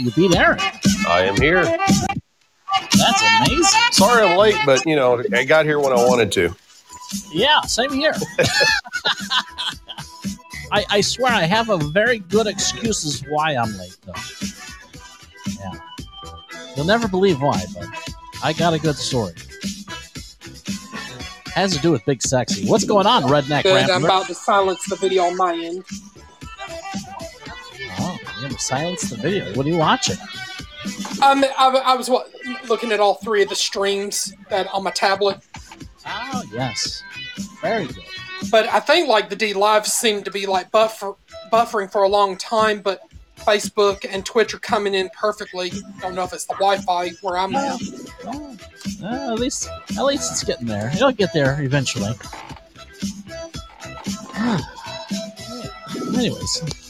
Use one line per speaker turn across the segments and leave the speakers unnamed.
you beat Eric.
I am here.
That's amazing.
Sorry I'm late, but you know I got here when I wanted to.
Yeah, same here. I, I swear I have a very good excuses why I'm late though. Yeah. You'll never believe why, but I got a good story. Has to do with Big Sexy. What's going on, Redneck
Good. I'm about to silence the video on my end.
Silence the video. What are you watching?
Um, I, I was wa- looking at all three of the streams that on my tablet,
Oh yes. Very good.
but I think like the DLive seemed to be like buffer buffering for a long time, but Facebook and Twitch are coming in perfectly. Don't know if it's the Wi-Fi where I'm at.
Uh, at least at least it's getting there. It'll get there eventually. Anyways,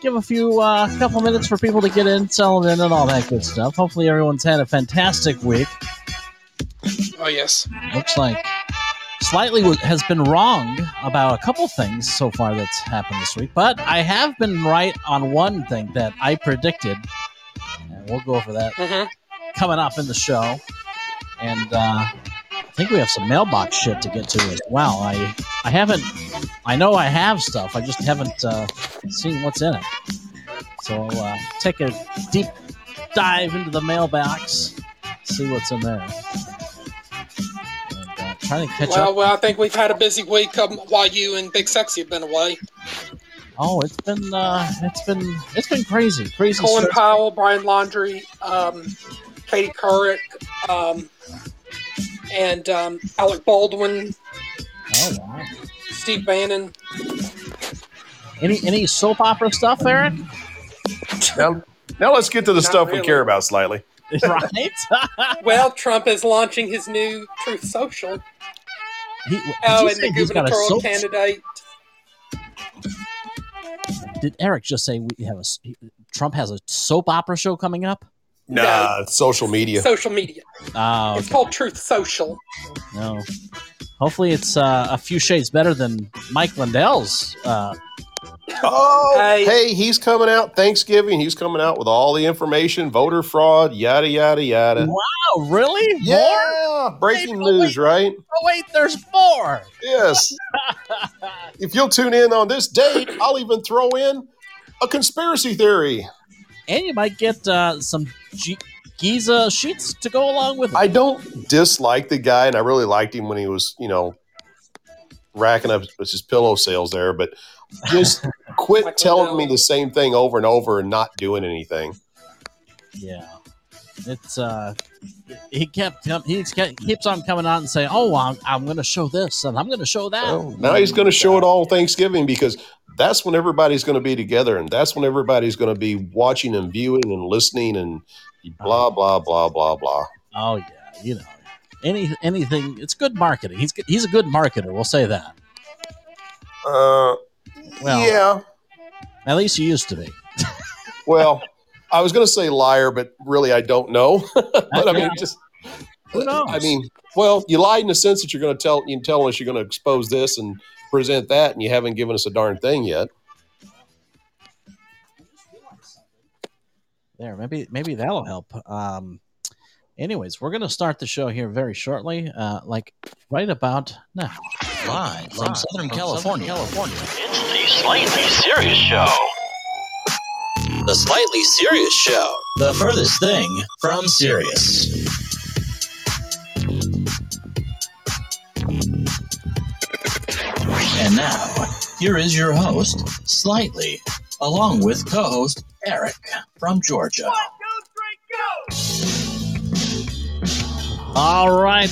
give a few uh, couple minutes for people to get in, settle in, and all that good stuff. Hopefully, everyone's had a fantastic week.
Oh yes.
Looks like slightly has been wrong about a couple things so far that's happened this week, but I have been right on one thing that I predicted, and we'll go over that
hmm
coming up in the show. And uh, I think we have some mailbox shit to get to as well. I I haven't. I know I have stuff. I just haven't uh, seen what's in it. So I'll uh, take a deep dive into the mailbox, see what's in there, and uh, trying to catch
Well,
up.
well, I think we've had a busy week um, while you and Big Sexy have been away.
Oh, it's been uh, it's been it's been crazy, crazy.
Colin
stress-
Powell, Brian Laundrie, um, Katie Couric, um, and um, Alec Baldwin,
Oh wow!
Steve Bannon.
Any any soap opera stuff, Eric?
Now, now let's get to the
Not
stuff we care about slightly.
right?
Well, Trump is launching his new Truth Social.
He, did
Oh,
you
and
say
the
he's got a
gubernatorial
soap?
candidate.
Did Eric just say we have a s- Trump has a soap opera show coming up?
Nah, it's social media.
Social media.
Oh
It's called Truth Social.
no. Hopefully, it's uh, a few shades better than Mike Lindell's. Uh,
Oh,
Hey.
hey, he's coming out Thanksgiving. He's coming out with all the information, voter fraud, yada yada yada.
Wow, really? More?
Yeah, breaking
Wait,
news, right?
Oh, wait, there's more.
Yes. if you'll tune in on this date, I'll even throw in a conspiracy theory.
And you might get uh, some G- Giza sheets to go along with it.
I don't dislike the guy, and I really liked him when he was, you know, racking up his pillow sales there. But just quit telling me the same thing over and over and not doing anything.
Yeah, it's uh, he kept he keeps on coming out and saying, "Oh, I'm, I'm going to show this and I'm going to show that."
Well, now he's going to show it all Thanksgiving because that's when everybody's going to be together, and that's when everybody's going to be watching and viewing and listening and blah blah blah blah blah.
Oh yeah, you know, any anything. It's good marketing. He's he's a good marketer. We'll say that.
Uh,
Well-
yeah.
At least he used to be.
Well, I was going to say liar, but really I don't know. but I mean, just
Who knows?
I mean, well, you lied in the sense that you're going to tell you tell us you're going to expose this and present that, and you haven't given us a darn thing yet.
There, maybe maybe that'll help. Um, anyways, we're gonna start the show here very shortly, uh, like right about now.
Live from Southern California. California.
It's the Slightly Serious Show.
The Slightly Serious Show. The furthest thing from serious. And now, here is your host, Slightly, along with co host Eric from Georgia. One, two, three, go!
All right,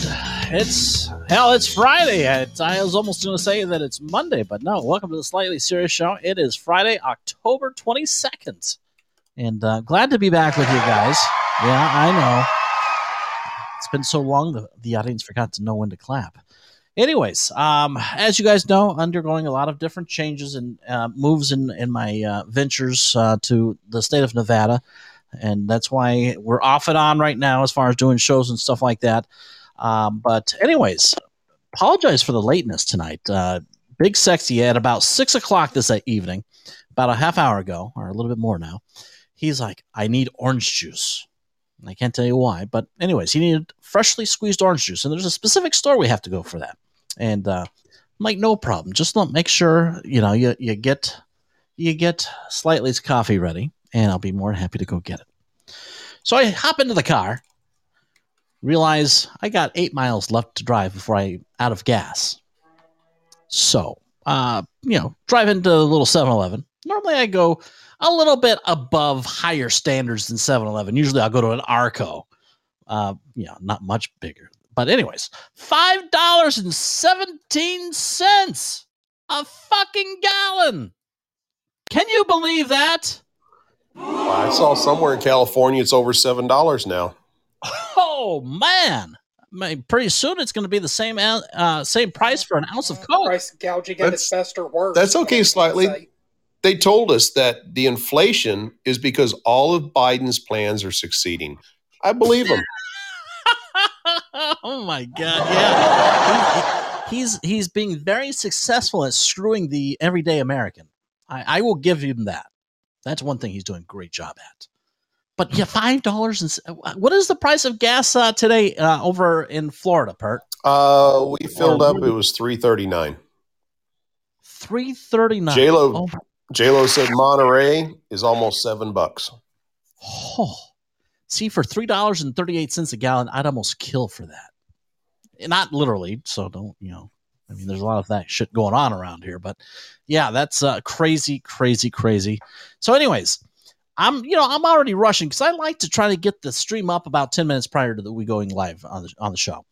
it's hell, it's Friday. It's, I was almost gonna say that it's Monday, but no. Welcome to the Slightly Serious Show. It is Friday, October twenty second, and uh, glad to be back with you guys. Yeah, I know. It's been so long, the, the audience forgot to know when to clap. Anyways, um, as you guys know, undergoing a lot of different changes and uh, moves in, in my uh, ventures uh, to the state of Nevada. and that's why we're off and on right now as far as doing shows and stuff like that. Um, but anyways, apologize for the lateness tonight. Uh, Big Sexy at about six o'clock this evening, about a half hour ago, or a little bit more now. He's like, I need orange juice. I can't tell you why, but anyways, he needed freshly squeezed orange juice, and there's a specific store we have to go for that. And uh, I'm like, no problem. Just let, make sure you know you you get you get Slightly's coffee ready, and I'll be more than happy to go get it. So I hop into the car, realize I got eight miles left to drive before I out of gas. So, uh, you know, drive into a little 7-Eleven. Normally I go a little bit above higher standards than 7-Eleven. Usually I'll go to an Arco. Uh, you know, not much bigger. But anyways, five dollars and seventeen cents a fucking gallon. Can you believe that?
I saw somewhere in California it's over seven dollars now.
Oh man! I mean, pretty soon it's going to be the same uh, same price for an ounce of coke.
Price gouging at
That's-
its best or worst.
that's okay, slightly. They told us that the inflation is because all of Biden's plans are succeeding. I believe them.
oh my god! Yeah, he's he's being very successful at screwing the everyday American. I, I will give him that. That's one thing he's doing a great job at. But yeah, five dollars and what is the price of gas uh, today uh, over in Florida, Pert?
Uh, we filled up. It was three thirty nine.
Three thirty nine.
J Lo
Oh,
J Lo said Monterey is almost seven bucks.
oh. See, for three dollars and thirty eight cents a gallon, I'd almost kill for that. Not literally, so don't you know? I mean, there's a lot of that shit going on around here, but yeah, that's uh, crazy, crazy, crazy. So, anyways, I'm you know I'm already rushing because I like to try to get the stream up about ten minutes prior to the, we going live on the on the show,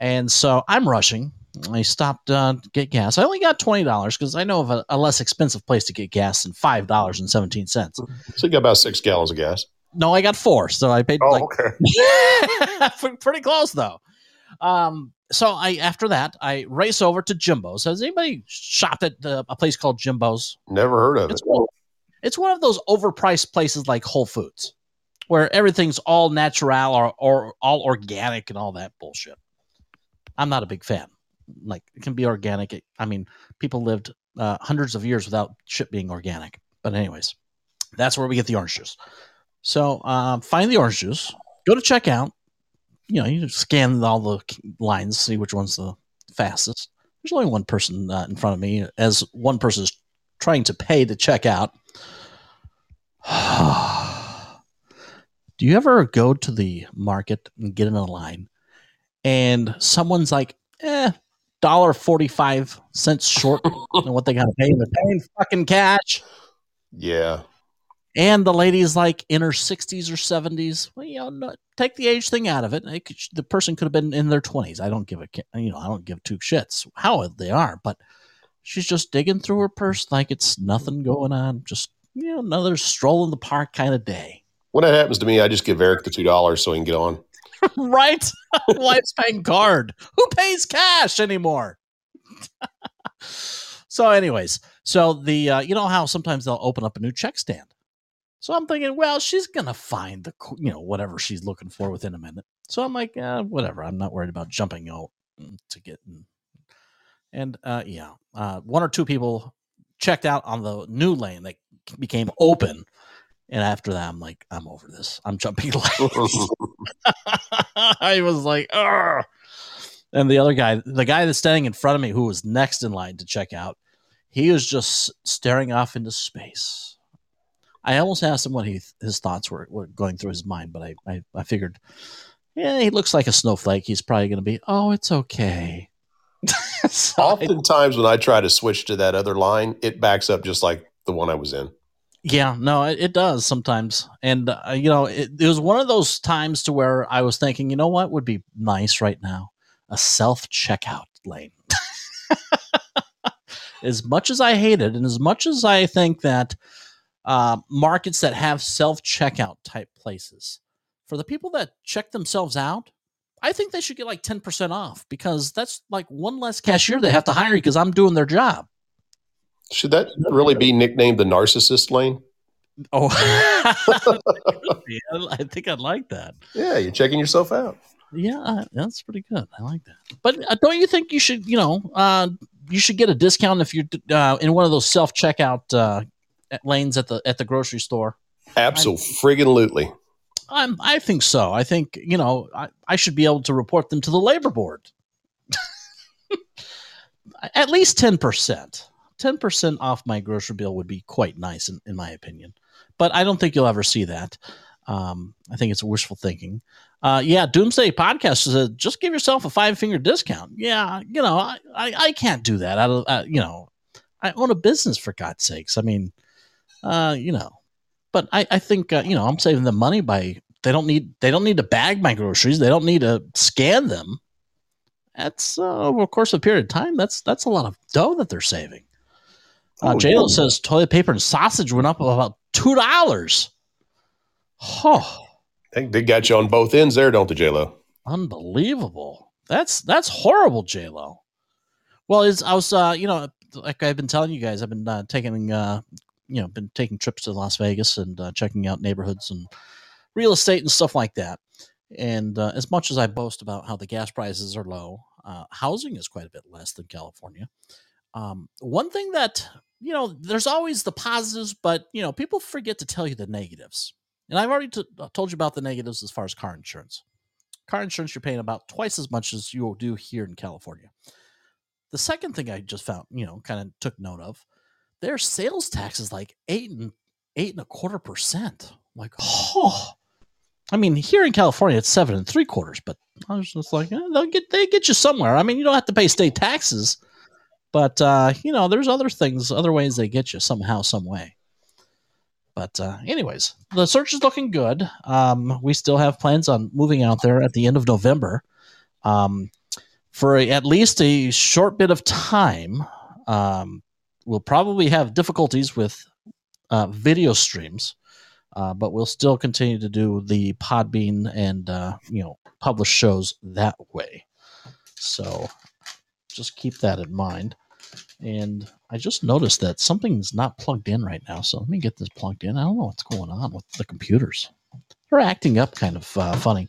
and so I'm rushing. I stopped uh, to get gas. I only got twenty dollars because I know of a, a less expensive place to get gas than five dollars and seventeen cents.
So you got about six gallons of gas.
No, I got four, so I paid like
okay.
pretty close though. Um, so I after that I race over to Jimbo's. Has anybody shopped at uh, a place called Jimbo's?
Never heard of it.
It's one, it's one of those overpriced places like Whole Foods, where everything's all natural or, or all organic and all that bullshit. I'm not a big fan. Like it can be organic. It- I mean, people lived uh, hundreds of years without shit being organic. But anyways, that's where we get the orange juice. So uh, find the orange juice. Go to checkout. You know, you scan all the lines, see which one's the fastest. There's only one person uh, in front of me, as one person is trying to pay to check out. Do you ever go to the market and get in a line, and someone's like, "Eh, dollar forty five cents short than what they got to pay, and they're paying fucking cash."
Yeah.
And the lady's like in her 60s or 70s. Well, you know, no, take the age thing out of it. it could, the person could have been in their 20s. I don't give a, you know, I don't give two shits how old they are, but she's just digging through her purse like it's nothing going on. Just, you know, another stroll in the park kind of day.
When that happens to me, I just give Eric the two dollars so he can get on.
right? Wife's paying card. Who pays cash anymore? so, anyways, so the uh, you know how sometimes they'll open up a new check stand. So I'm thinking, well, she's gonna find the you know whatever she's looking for within a minute. So I'm like, uh, whatever. I'm not worried about jumping out mm, to get. in. And uh, yeah, uh, one or two people checked out on the new lane that became open. And after that, I'm like, I'm over this. I'm jumping lanes. I was like, Ugh. and the other guy, the guy that's standing in front of me, who was next in line to check out, he was just staring off into space. I almost asked him what he his thoughts were, were going through his mind, but I, I, I figured, yeah, he looks like a snowflake. He's probably going to be, oh, it's okay. So I-
Oftentimes, when I try to switch to that other line, it backs up just like the one I was in.
Yeah, no, it, it does sometimes, and uh, you know, it, it was one of those times to where I was thinking, you know, what would be nice right now, a self checkout lane. as much as I hate it, and as much as I think that uh, markets that have self checkout type places, for the people that check themselves out, I think they should get like ten percent off because that's like one less cashier they have to hire because I'm doing their job.
Should that really be nicknamed the narcissist lane?
Oh, I think I'd like that.
Yeah, you're checking yourself out.
Yeah, uh, that's pretty good. I like that. But uh, don't you think you should, you know, uh, you should get a discount if you're uh, in one of those self checkout uh, lanes at the at the grocery store?
Absolutely.
I'm, I think so. I think you know I, I should be able to report them to the labor board. At least ten percent. Ten percent off my grocery bill would be quite nice, in, in my opinion. But I don't think you'll ever see that. Um, I think it's wishful thinking. Uh, yeah, Doomsday Podcast said just give yourself a five finger discount. Yeah, you know I, I, I can't do that. I. Uh, you know, I own a business for God's sakes. I mean, uh, you know, but I, I think uh, you know I'm saving them money by they don't need they don't need to bag my groceries. They don't need to scan them. That's uh, over a course of a period of time. That's that's a lot of dough that they're saving. Uh,
Oh,
JLo
yeah.
says toilet paper and sausage went up about two dollars. Oh,
They, they got you on both ends there, don't they, JLo?
unbelievable! That's that's horrible, JLo. Well, it's I was uh, you know like I've been telling you guys, I've been uh, taking uh, you know been taking trips to Las Vegas and uh, checking out neighborhoods and real estate and stuff like that. And uh, as much as I boast about how the gas prices are low, uh, housing is quite a bit less than California. Um, one thing that you know, there's always the positives, but you know, people forget to tell you the negatives. And I've already t- uh, told you about the negatives as far as car insurance. Car insurance, you're paying about twice as much as you do here in California. The second thing I just found, you know, kind of took note of, their sales tax is like eight and eight and a quarter percent. Like, oh, I mean, here in California, it's seven and three quarters, but I was just like, eh, they'll get they get you somewhere. I mean, you don't have to pay state taxes, but uh, you know, there's other things, other ways they get you somehow, some way. But uh, anyways, the search is looking good. Um, we still have plans on moving out there at the end of November. Um, for a, at least a short bit of time, um, we'll probably have difficulties with uh, video streams, uh, but we'll still continue to do the Podbean and uh, you know publish shows that way. So just keep that in mind. And I just noticed that something's not plugged in right now. So let me get this plugged in. I don't know what's going on with the computers. They're acting up kind of uh, funny.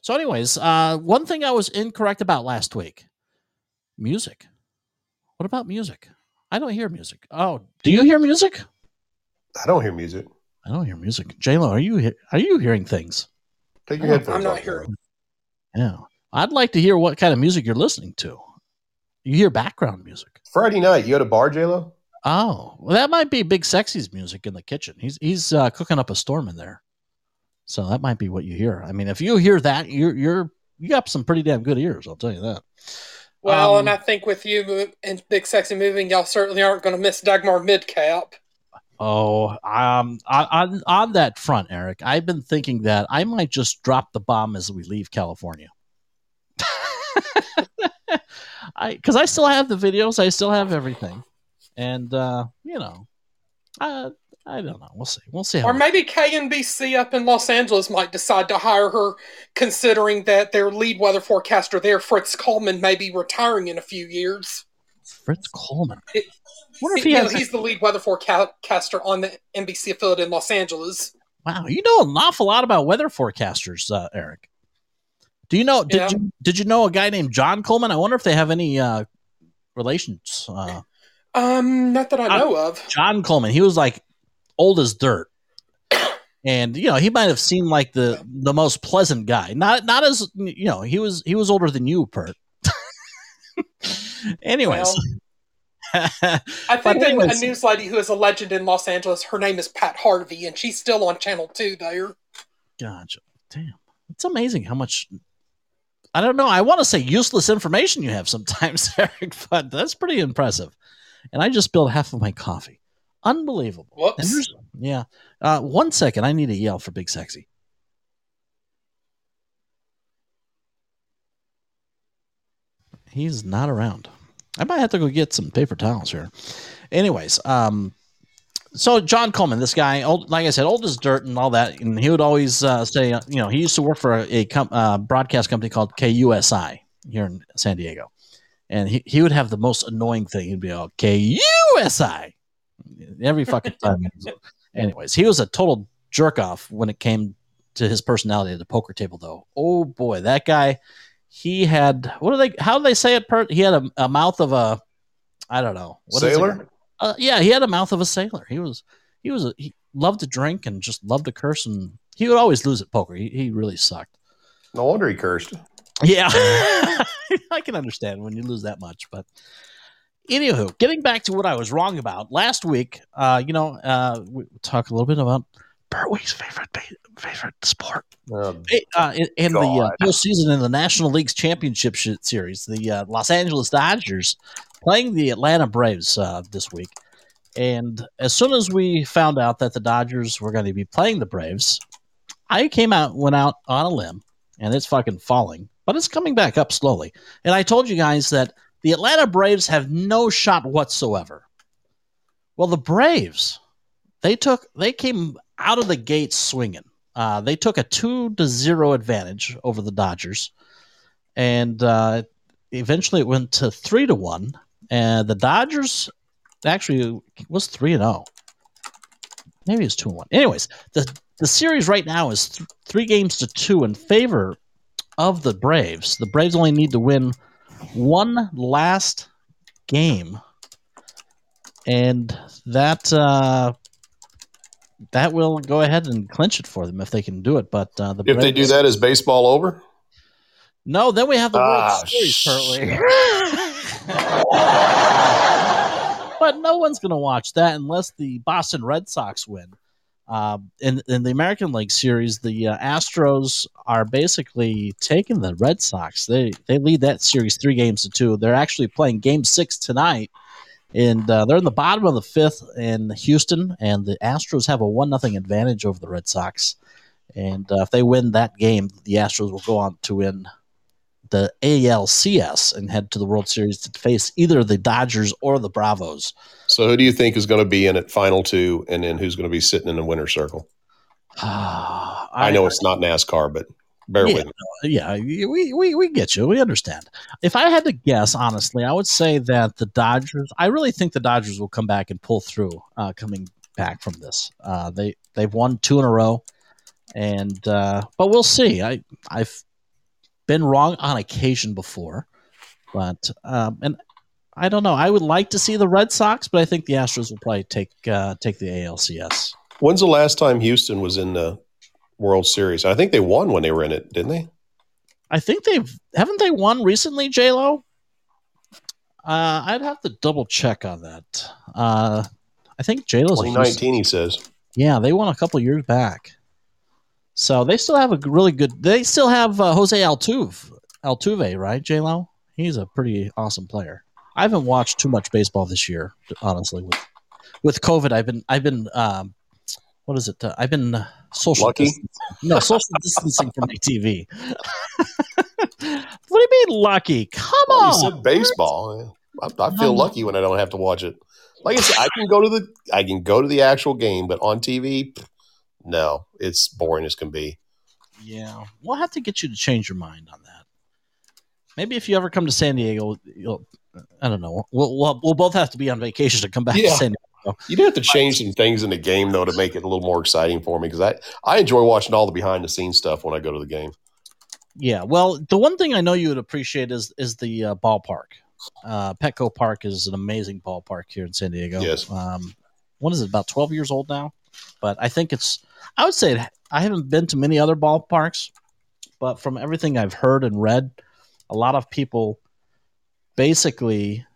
So, anyways, uh, one thing I was incorrect about last week music. What about music? I don't hear music. Oh, do you hear music?
I don't hear music.
I don't hear music. JLo, are you he- are you hearing things?
Take your
I'm
headphones
not
off,
hearing.
Yeah. I'd like to hear what kind of music you're listening to. You hear background music.
Friday night, you at a bar, JLo?
Oh, well, that might be Big Sexy's music in the kitchen. He's he's uh, cooking up a storm in there, so that might be what you hear. I mean, if you hear that, you're you're you got some pretty damn good ears. I'll tell you that.
Well,
Um,
and I think with you and Big Sexy moving, y'all certainly aren't going to miss Dagmar Midcap.
Oh, um, on, on that front, Eric, I've been thinking that I might just drop the bomb as we leave California. I because I still have the videos, I still have everything, and uh, you know, I I don't know. We'll see. We'll see.
Or maybe KNBC up in Los Angeles might decide to hire her, considering that their lead weather forecaster there, Fritz Coleman, may be retiring in a few years.
Fritz Coleman.
It-
Wonder if he
know, he's the lead weather forecaster on the NBC affiliate in Los Angeles.
Wow, you know an awful lot about weather forecasters, uh, Eric. Do you know? Did
Yeah.
you did you know a guy named John Coleman? I wonder if they have any uh, relations. Uh,
Um, not that I know of.
John Coleman. He was like old as dirt, and you know he might have seemed like the the most pleasant guy. Not not as you know he was he was older than you, Pert. Anyways,
Well, I think that
anyways.
a news lady who is a legend in Los Angeles, her name is Pat Harvey, and she's still on Channel 2 there.
gotcha. Damn, it's amazing how much. I don't know. I want to say useless information you have sometimes, Eric, but that's pretty impressive. And I just spilled half of my coffee. Unbelievable.
Whoops.
yeah. Uh, one second. I need to yell for Big Sexy. He's not around. I might have to go get some paper towels here. Anyways, um, so John Coleman, this guy, old, like I said, old as dirt and all that, and he would always uh, say, uh, you know, he used to work for a, a com- uh, broadcast company called KUSI here in San Diego, and he, he would have the most annoying thing. He'd be all KUSI every fucking time, Anyways, he was a total jerk off when it came to his personality at the poker table, though. Oh boy, that guy. He had what do they? How do they say it? Per, he had a, a mouth of a, I don't know, what?
Sailor?
Uh, yeah, he had a mouth of a sailor. He was he was a, he loved to drink and just loved to curse, and he would always lose at poker. He, he really sucked.
No wonder he cursed.
Yeah, I can understand when you lose that much, but anywho, getting back to what I was wrong about last week. Uh, you know, uh, we talk a little bit about Bertweek's favorite favorite sport.
Uh,
Uh, in, in the uh, postseason in the National League's championship sh- series, the uh, Los Angeles Dodgers playing the Atlanta Braves uh, this week. And as soon as we found out that the Dodgers were going to be playing the Braves, I came out, went out on a limb, and it's fucking falling, but it's coming back up slowly. And I told you guys that the Atlanta Braves have no shot whatsoever. Well, the Braves, they took, they came out of the gates swinging. Uh, they took a two to zero advantage over the Dodgers, and uh, eventually it went to three to one. And the Dodgers actually was three and zero. Maybe it's two and one. Anyways, the the series right now is th- three games to two in favor of the Braves. The Braves only need to win one last game, and that uh, that will go ahead and clinch it for them if they can do it. But uh, the
if they do that, is baseball over?
no, then we have the World
Ah,
Series
sh-
currently. but no one's going to watch that unless the Boston Red Sox win. Um, in in the American League Series, the uh, Astros are basically taking the Red Sox. They they lead that series three games to two. They're actually playing Game Six tonight, and uh, they're in the bottom of the fifth in Houston. And the Astros have a one nothing advantage over the Red Sox. And uh, if they win that game, the Astros will go on to win the ALCS and head to the World Series to face either the Dodgers or the Bravos.
So who do you think is going to be in it final two, and then who's going to be sitting in the winner's circle?
I,
I, know it's not NASCAR, but bear
Yeah.
with me.
yeah, we, we, we get you. We understand. If I had to guess, honestly, I would say that the Dodgers, I really think the Dodgers will come back and pull through uh, coming back from this. Uh, they, they've won two in a row, and uh, but we'll see. I, I've been wrong on occasion before, but um, and I don't know. I would like to see the Red Sox, but I think the Astros will probably take uh, take the ALCS.
When's the last time Houston was in the World Series? I think they won when they were in it, didn't they?
I think they've haven't they won recently, J Lo. Uh, I'd have to double check on that. Uh, I think J Lo's
2019, he says.
Yeah, they won a couple years back, so they still have a really good. They still have uh, Jose Altuve, Altuve, right? J Lo, he's a pretty awesome player. I haven't watched too much baseball this year, honestly. With with COVID, I've been I've been um, what is it? Uh, I've been uh, social
Lucky?
distancing. No, social distancing from my TV. what do you mean lucky? Come
Well,
on.
you said baseball. I, I feel lucky when I don't have to watch it. Like I said, I can go to the I can go to the actual game, but on TV, no, it's boring as can be.
Yeah, we'll have to get you to change your mind on that. Maybe if you ever come to San Diego, you'll. I don't know. We'll we'll, we'll both have to be on vacation to come back
Yeah.
to San Diego.
You do have to change some things in the game though to make it a little more exciting for me because I I enjoy watching all the behind the scenes stuff when I go to the game.
Yeah. Well, the one thing I know you would appreciate is is the uh, ballpark. Uh, Petco Park is an amazing ballpark here in San Diego.
Yes.
Um, what is it? About twelve years old now, but I think it's. I would say I haven't been to many other ballparks, but from everything I've heard and read, a lot of people basically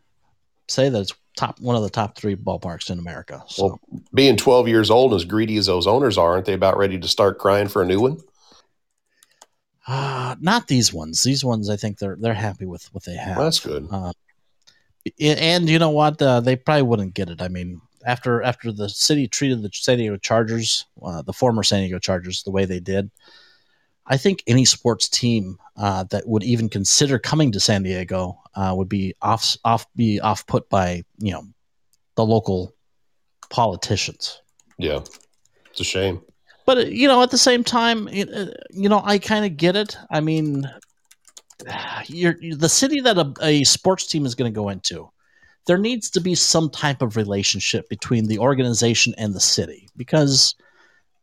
say that it's top one of the top three ballparks in America. So
Well, Being 12 years old and as greedy as those owners are, aren't they about ready to start crying for a new one?
uh, not these ones. These ones, I think they're they're happy with what they have.
Well, that's good.
Uh, and you know what? Uh, they probably wouldn't get it. I mean, after after the city treated the San Diego Chargers, uh, the former San Diego Chargers, the way they did, I think any sports team uh, that would even consider coming to San Diego uh, would be off off be off put by you know the local politicians.
Yeah, it's a shame.
But uh, you know, at the same time, it, uh, you know, I kind of get it. I mean, you're the city that a, a sports team is going to go into. There needs to be some type of relationship between the organization and the city because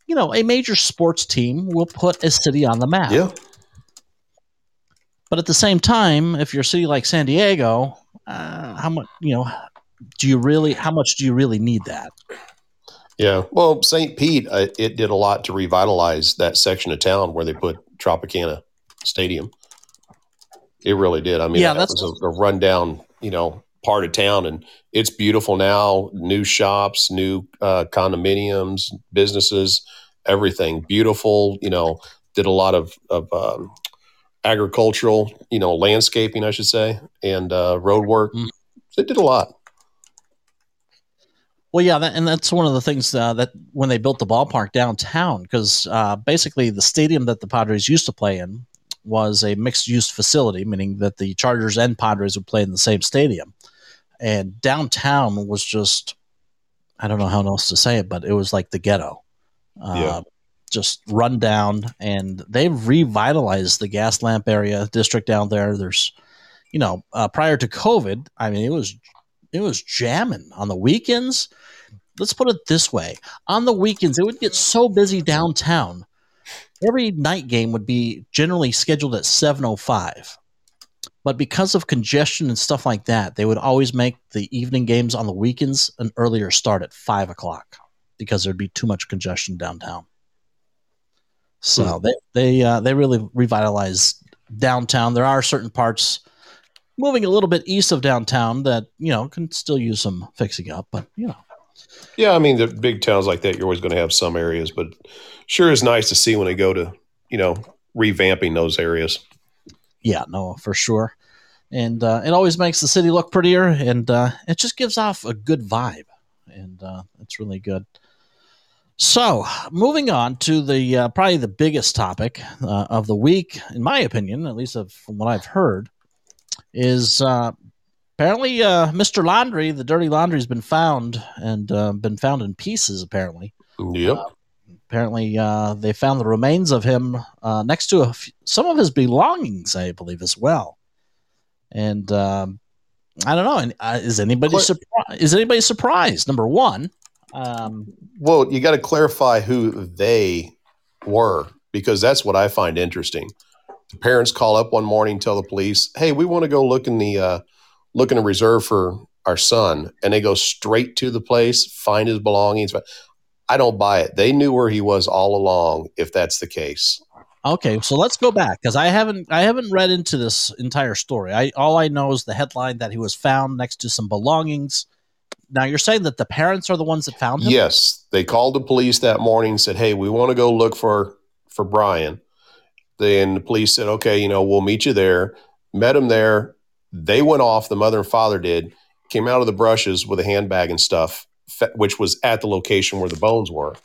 you know a major sports team will put a city on the map
Yeah.
but at the same time if you're a city like san diego uh, how much you know do you really how much do you really need that
Yeah. Well, St. Pete, uh, it did a lot to revitalize that section of town where they put Tropicana Stadium. It really did. I mean,
Yeah,
that was a, a rundown, you know, part of town, and it's beautiful now. New shops, new uh, condominiums, businesses, everything beautiful. You know, did a lot of of um, agricultural, you know, landscaping, I should say, and uh, road work.
Mm.
They did a lot.
Well, yeah, that, and that's one of the things uh, that when they built the ballpark downtown, because uh, basically the stadium that the Padres used to play in was a mixed use facility, meaning that the Chargers and Padres would play in the same stadium. And downtown was just, I don't know how else to say it, but it was like the ghetto. Uh,
Yeah.
Just run down, and they've revitalized the gas lamp area district down there. There's, you know, uh, prior to COVID, I mean, it was it was jamming on the weekends. Let's put it this way: on the weekends, it would get so busy downtown. Every night game would be generally scheduled at seven o five, but because of congestion and stuff like that, they would always make the evening games on the weekends an earlier start at five o'clock because there'd be too much congestion downtown. So they they uh, they really revitalized downtown. There are certain parts moving a little bit east of downtown that you know can still use some fixing up, but you know.
Yeah, I mean, the big towns like that, you're always going to have some areas, but sure is nice to see when they go to, you know, revamping those areas.
Yeah, no, for sure. And uh, it always makes the city look prettier, and uh, it just gives off a good vibe, and uh, it's really good. So, moving on to the uh, probably the biggest topic uh, of the week, in my opinion, at least of, from what I've heard, is uh, apparently uh, Mr. Laundry, the dirty laundry, has been found and uh, been found in pieces. Apparently,
Yep.
Apparently uh, they found the remains of him uh, next to f- some of his belongings, I believe, as well. And um, I don't know. and, Uh, is anybody
Cla-
surprised? Is anybody surprised? Number one, um,
Well, you got to clarify who they were because that's what I find interesting. The parents call up one morning, tell the police, "Hey, we want to go look in the uh, look in a reserve for our son," and they go straight to the place, find his belongings. But I don't buy it. They knew where he was all along. If that's the case,
okay, so let's go back because I haven't I haven't read into this entire story. I all I know is the headline that he was found next to some belongings. Now you're saying that the parents are the ones that found him.
Yes, they called the police that morning and said, "Hey, we want to go look for for Brian." Then the police said, "Okay, you know, we'll meet you there." Met him there. They went off. The mother and father did. Came out of the brushes with a handbag and stuff, which was at the location where the bones were.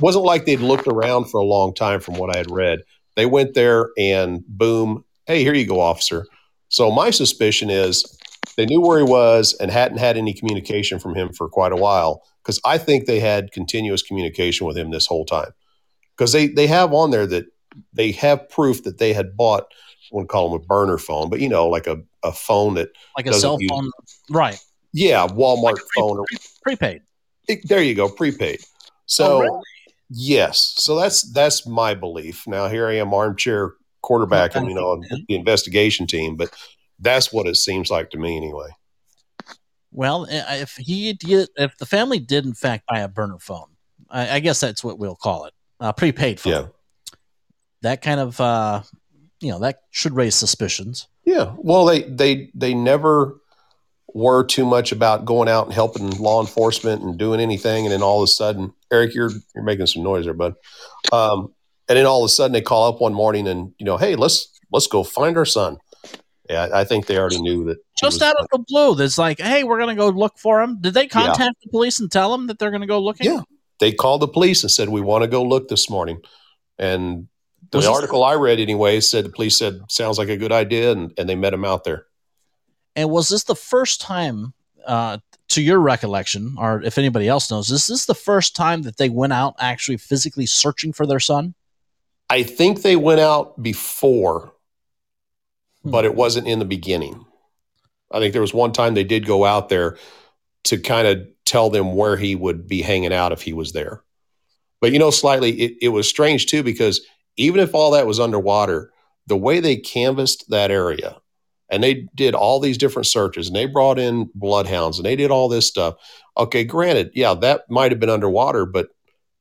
wasn't like they'd looked around for a long time, from what I had read. They went there and boom, hey, here you go, officer. So my suspicion is they knew where he was and hadn't had any communication from him for quite a while because I think they had continuous communication with him this whole time. Because they they have on there that they have proof that they had bought, I wouldn't call them a burner phone, but you know, like a, a phone that
like a cell
use-
phone, right?
Yeah, Walmart
Like pre-
phone.
pre- prepaid.
it- there you go, prepaid. So
Oh, really?
yes, so that's that's my belief. Now here I am, armchair quarterback, and you know the investigation team, but that's what it seems like to me anyway.
Well, if he did, if the family did in fact buy a burner phone, I, I guess that's what we'll call it, a prepaid phone.
Yeah.
That kind of, uh, you know, that should raise suspicions.
Yeah. Well, they they they never were too much about going out and helping law enforcement and doing anything, and then all of a sudden, Eric, you're you're making some noise there, bud. Um, and then all of a sudden, they call up one morning and you know, hey, let's let's go find our son. Yeah, I think they already knew that.
Just out of the blue, there's like, hey, we're gonna go look for him. Did they contact the police and tell them that they're gonna go looking?
Yeah. they called the police and said we want to go look this morning, and the
Was
article I read anyway said the police said sounds like a good idea, and, and they met him out there.
And was this the first time, uh, to your recollection, or if anybody else knows, is this the first time that they went out actually physically searching for their son?
I think they went out before,
Hmm.
but it wasn't in the beginning. I think there was one time they did go out there to kind of tell them where he would be hanging out if he was there. But you know, slightly, it, it was strange too because even if all that was underwater, the way they canvassed that area and they did all these different searches and they brought in bloodhounds and they did all this stuff. Okay, granted, yeah, that might have been underwater, but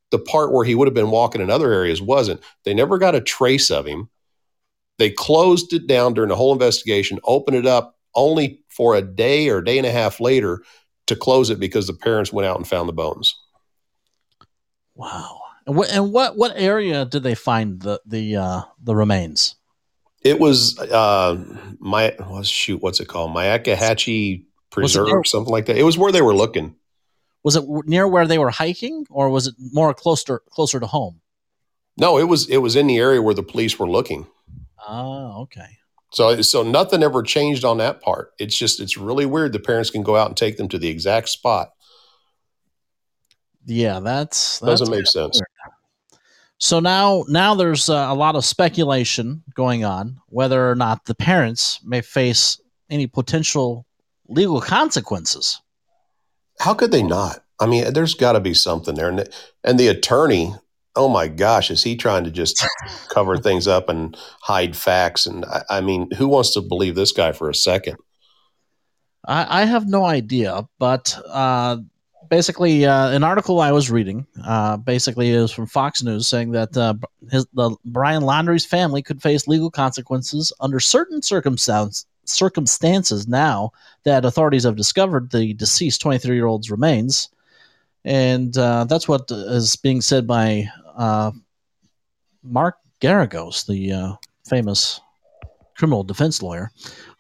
the part where he would have been walking in other areas wasn't. They never got a trace of him. They closed it down during the whole investigation, opened it up only for a day or day and a half later to close it because the parents went out and found the bones.
Wow. And what and what what area did they find the the uh, the remains?
It was uh, my well, shoot, what's it called? Myakkahatchee Preserve,
near-
something like that. It was where they were looking.
Was it near where they were hiking, or was it more closer closer to home?
No, it was it was in the area where the police were looking.
Oh, okay.
So so nothing ever changed on that part. It's just it's really weird. The parents can go out and take them to the exact spot.
Yeah, that's, that's
Doesn't make sense.
So now, now there's uh, a lot of speculation going on whether or not the parents may face any potential legal consequences.
How could they not? I mean, there's got to be something there. And the, and the attorney, oh my gosh, is he trying to just cover things up and hide facts? And I, I mean, who wants to believe this guy for a second?
I, I have no idea, but uh, basically, uh, an article I was reading uh, basically is from Fox News saying that uh, his, the Brian Laundrie's family could face legal consequences under certain circumstance, circumstances now that authorities have discovered the deceased 23 year old's remains. And uh, that's what is being said by uh, Mark Geragos, the uh, famous criminal defense lawyer.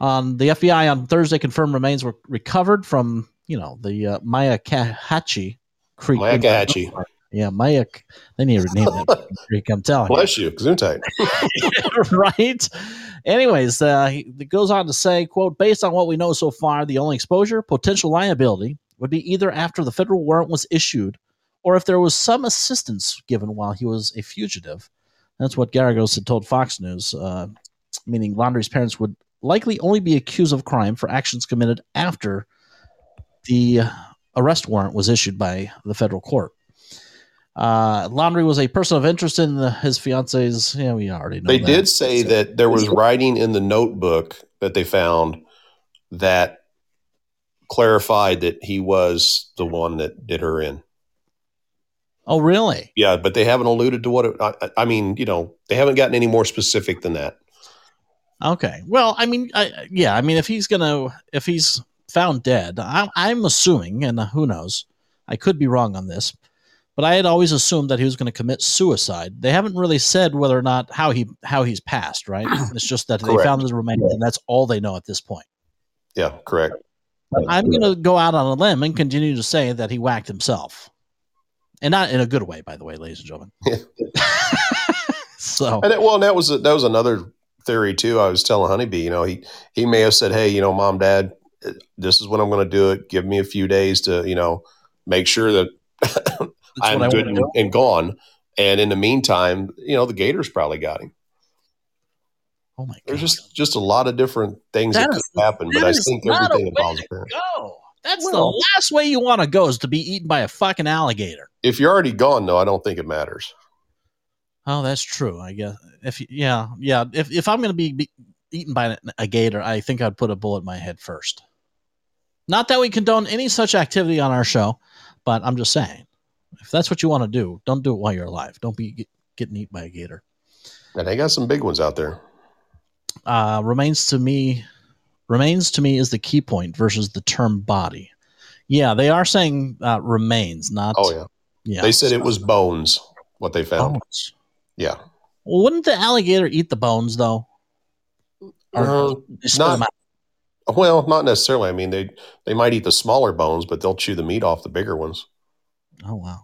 Um, the FBI on Thursday confirmed remains were recovered from, you know, the uh, Myakkahatchee Creek.
Myakkahatchee.
Yeah, Maya. They need to rename that creek. I'm telling you.
Bless you, Gesundheit.
right? Anyways, uh, he it goes on to say, quote, based on what we know so far, the only exposure, potential liability would be either after the federal warrant was issued or if there was some assistance given while he was a fugitive. That's what Geragos had told Fox News, uh, meaning Laundrie's parents would likely only be accused of crime for actions committed after the arrest warrant was issued by the federal court. Uh, Laundrie was a person of interest in the, his fiance's. Yeah, we already know.
They
that.
did say that there was writing in the notebook that they found that clarified that he was the one that did her in.
Oh, really?
Yeah, but they haven't alluded to what it, I, I mean, you know, they haven't gotten any more specific than that.
Okay. Well, I mean, I, yeah. I mean, if he's gonna, if he's found dead, I'm, I'm assuming, and who knows, I could be wrong on this, but I had always assumed that he was going to commit suicide. They haven't really said whether or not how he how he's passed. Right? It's just that they found his remains, and that's all they know at this point.
Yeah, correct.
I'm going to go out on a limb and continue to say that he whacked himself, and not in a good way, by the way, ladies and gentlemen. so
And well, that was that was another theory too. I was telling Honeybee, you know, he he may have said, "Hey, you know, mom, dad, this is what I'm going to do it. Give me a few days to, you know, make sure that I'm
what
good and, and gone." And in the meantime, you know, the Gators probably got him.
Oh my god!
There's just just a lot of different things
That
that,
is-
could happen, but I think everything
way
involves
to
a parent.
go. That's
Well-
the last way you want to go is to be eaten by a fucking alligator.
If you're already gone, though, I don't think it matters.
Oh, that's true. I guess if you- yeah, yeah. If if I'm gonna be, be eaten by a, a gator, I think I'd put a bullet in my head first. Not that we condone any such activity on our show, but I'm just saying, if that's what you want to do, don't do it while you're alive. Don't be get, getting eaten by a gator.
And they got some big ones out there.
Uh, remains to me, remains to me is the key point versus the term body. Yeah, they are saying uh, remains, not.
Oh yeah,
yeah.
they said it was bones. What they found.
bones.
Yeah.
Well, wouldn't the alligator eat the bones though? Or
Uh, not-
them out?
Well, not necessarily. I mean, they they might eat the smaller bones, but they'll chew the meat off the bigger ones.
Oh wow.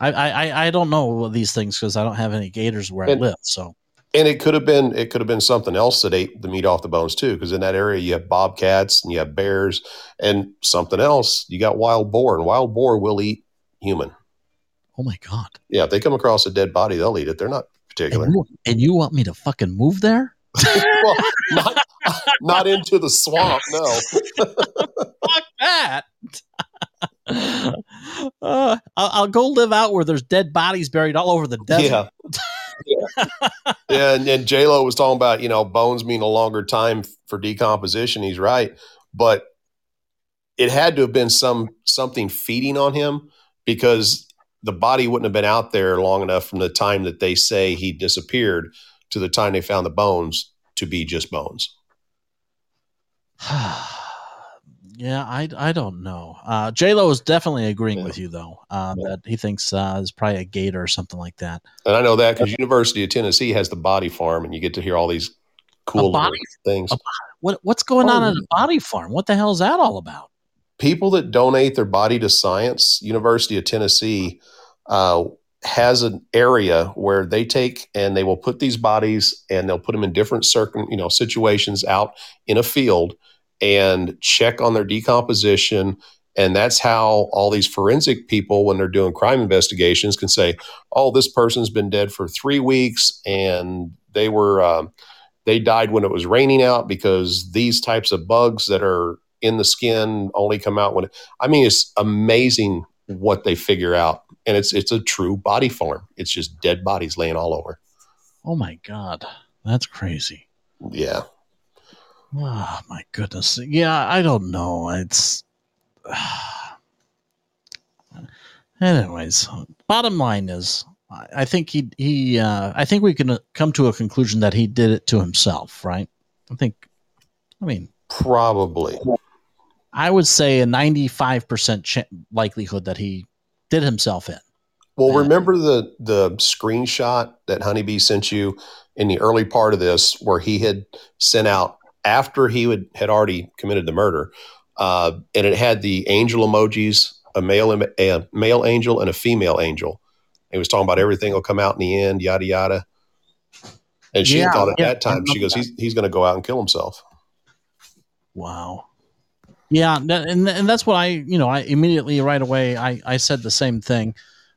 I I I- don't know these things because I don't have any gators where
And-
I live. So
And it could have been it could have been something else that ate the meat off the bones too, because in that area you have bobcats and you have bears and something else. You got wild boar, and wild boar will eat human.
oh my god.
Yeah, if they come across a dead body, they'll eat it. They're not particular.
And you, and you want me to fucking move there?
well, not, not into the swamp. No.
Fuck that. uh, I'll, I'll go live out where there's dead bodies buried all over the desert.
Yeah. yeah. And, and J Lo was talking about, you know, bones mean a longer time for decomposition. He's right. But it had to have been some something feeding on him because the body wouldn't have been out there long enough from the time that they say he disappeared to the time they found the bones to be just bones.
yeah, I, I don't know. Uh, J Lo is definitely agreeing
Yeah.
with you though. Uh,
Yeah.
That he thinks uh, is probably a gator or something like that.
And I know that because University of Tennessee has the body farm, and you get to hear all these cool
body-
things.
a What what's going on
Oh.
at a body farm? What the hell is that all about?
people that donate their body to science, University of Tennessee uh, has an area where they take and they will put these bodies and they'll put them in different certain you know situations out in a field and check on their decomposition. And that's how all these forensic people, when they're doing crime investigations, can say, "Oh, this person's been dead for three weeks, and they were um, they died when it was raining out because these types of bugs that are in the skin only come out when it, I mean it's amazing what they figure out and it's it's a true body farm it's just dead bodies laying all over
Oh my god, that's crazy.
yeah
Oh my goodness. Yeah, I don't know. It's anyways. Bottom line is, I think he he. Uh, I think we can uh, come to a conclusion that he did it to himself, right? I think. I mean,
probably
I would say a ninety-five percent ch- likelihood that he did himself in.
well
Yeah.
remember the the screenshot that honeybee sent you in the early part of this where he had sent out after he would, had already committed the murder uh, and it had the angel emojis a male a male angel and a female angel he was talking about everything will come out in the end yada yada and she
Yeah,
thought at
yeah,
that time she goes
remember
he's, he's going to go out and kill himself
Wow. Yeah, and and that's what I, you know, I immediately right away I I said the same thing.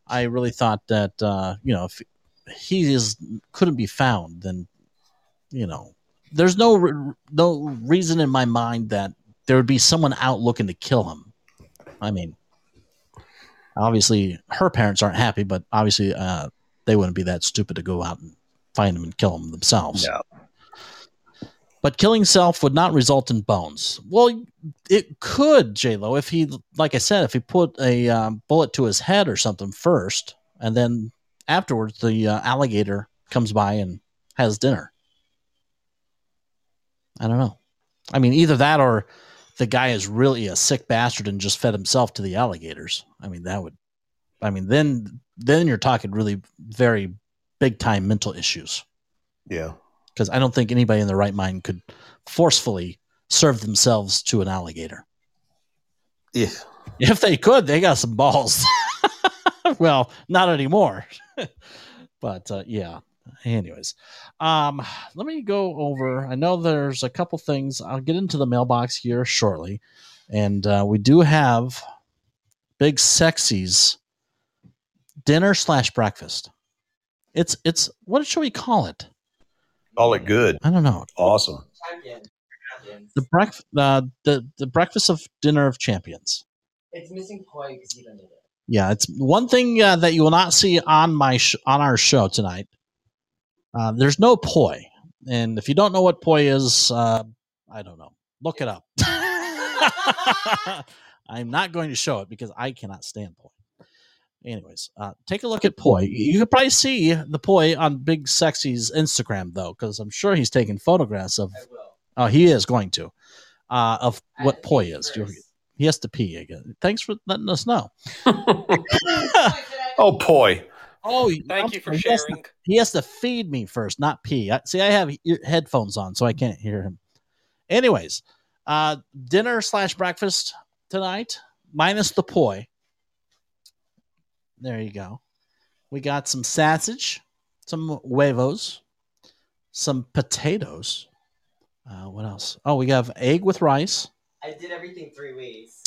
I really thought that uh, you know, if he is couldn't be found, then you know, there's no no reason in my mind that there would be someone out looking to kill him. I mean, obviously her parents aren't happy, but obviously uh, they wouldn't be that stupid to go out and find him and kill him themselves. But killing self would not result in bones. Well, it could, J Lo, if he, like I said, if he put a um, bullet to his head or something first, and then afterwards the uh, alligator comes by and has dinner. I don't know. I mean, either that or the guy is really a sick bastard and just fed himself to the alligators. I mean, that would. I mean, then then you're talking really very big time mental issues
yeah
because I don't think anybody in their right mind could forcefully serve themselves to an alligator.
yeah
If they could, they got some balls. well, not anymore. but uh, yeah. Anyways, um, let me go over. I know there's a couple things. I'll get into the mailbox here shortly, and uh, we do have Big Sexy's dinner slash breakfast. It's it's what should we call it?
Call it good
I don't know.
awesome
The breakfast, uh, the the breakfast of dinner of champions.
It's missing poi because you don't need it.
Yeah, it's one thing uh, that you will not see on my sh- on our show tonight. Uh, there's no poi, and if you don't know what poi is, uh, I don't know. Look it up. I'm not going to show it because I cannot stand poi. Anyways, uh, take a look at poi. You can probably see the poi on Big Sexy's Instagram though, because I'm sure he's taking photographs of. Oh, he is going to. Uh, of
I
what poi is.
first.
You're- He has to pee again. Thanks for letting us know.
oh Poi.
Oh,
Thank you for
he has to-
sharing.
He has to feed me first, not pee. I, see, I have ear, headphones on, so I can't hear him. Anyways, uh, dinner slash breakfast tonight, minus the poi. There you go. We got some sausage, some huevos, some potatoes. Uh, what else? Oh, we have egg with rice.
I did everything three ways.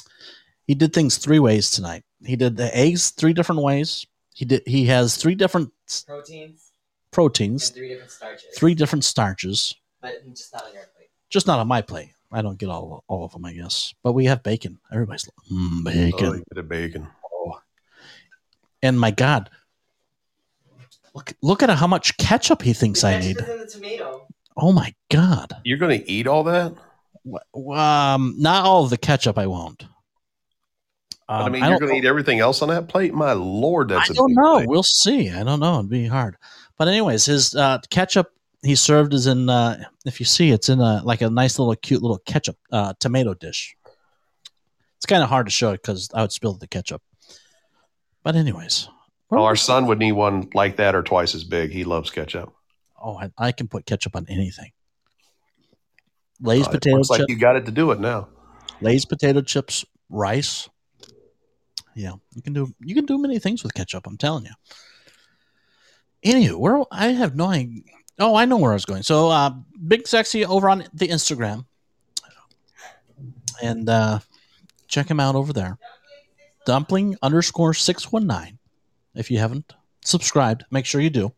He did things three ways tonight. He did the eggs three different ways. He did. He has three different
Proteins
proteins,
and three different starches.
three different starches.
but just not on your plate.
Just not on my plate. I don't get all all of them, I guess. But we have bacon. Everybody's like, mm,
Oh,
bacon.
you get a bacon.
And my God, look look at how much ketchup he thinks
The
I need.
is the.
Oh my God.
You're going to eat all that?
Um, not all of the ketchup. I won't.
But, I
Um,
mean,
I
you're going to eat everything else on that plate? My lord, that's
I
a
don't
big
know.
plate.
We'll see. I don't know. It'd be hard. But anyways, his uh, ketchup he served is in. Uh, if you see, it's in a like a nice little cute little ketchup uh, tomato dish. It's kind of hard to show it because I would spill the ketchup. But anyways,
Well, our son would need one like that or twice as big. He loves ketchup.
oh, I, I can put ketchup on anything. Lay's
Uh,
potato
looks like
chips.
you got it to do it now.
Lay's potato chips, rice. Yeah, you can do you can do many things with ketchup. I'm telling you. Anywho, where I have no idea. Oh, I know where I was going. So, uh, Big Sexy over on the Instagram, and uh, check him out over there. Dumpling underscore six one nine. If you haven't subscribed, make sure you do.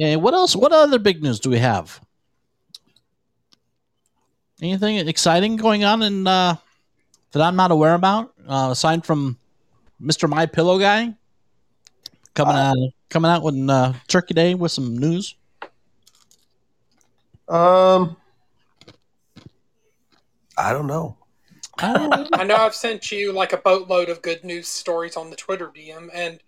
And what else? What other big news do we have? Anything exciting going on in uh, that I'm not aware about, uh, aside from Mister My Pillow guy coming out coming out with uh, Turkey Day with some news?
Um, I don't know.
I know.
I know I've sent you like a boatload of good news stories on the Twitter DM, and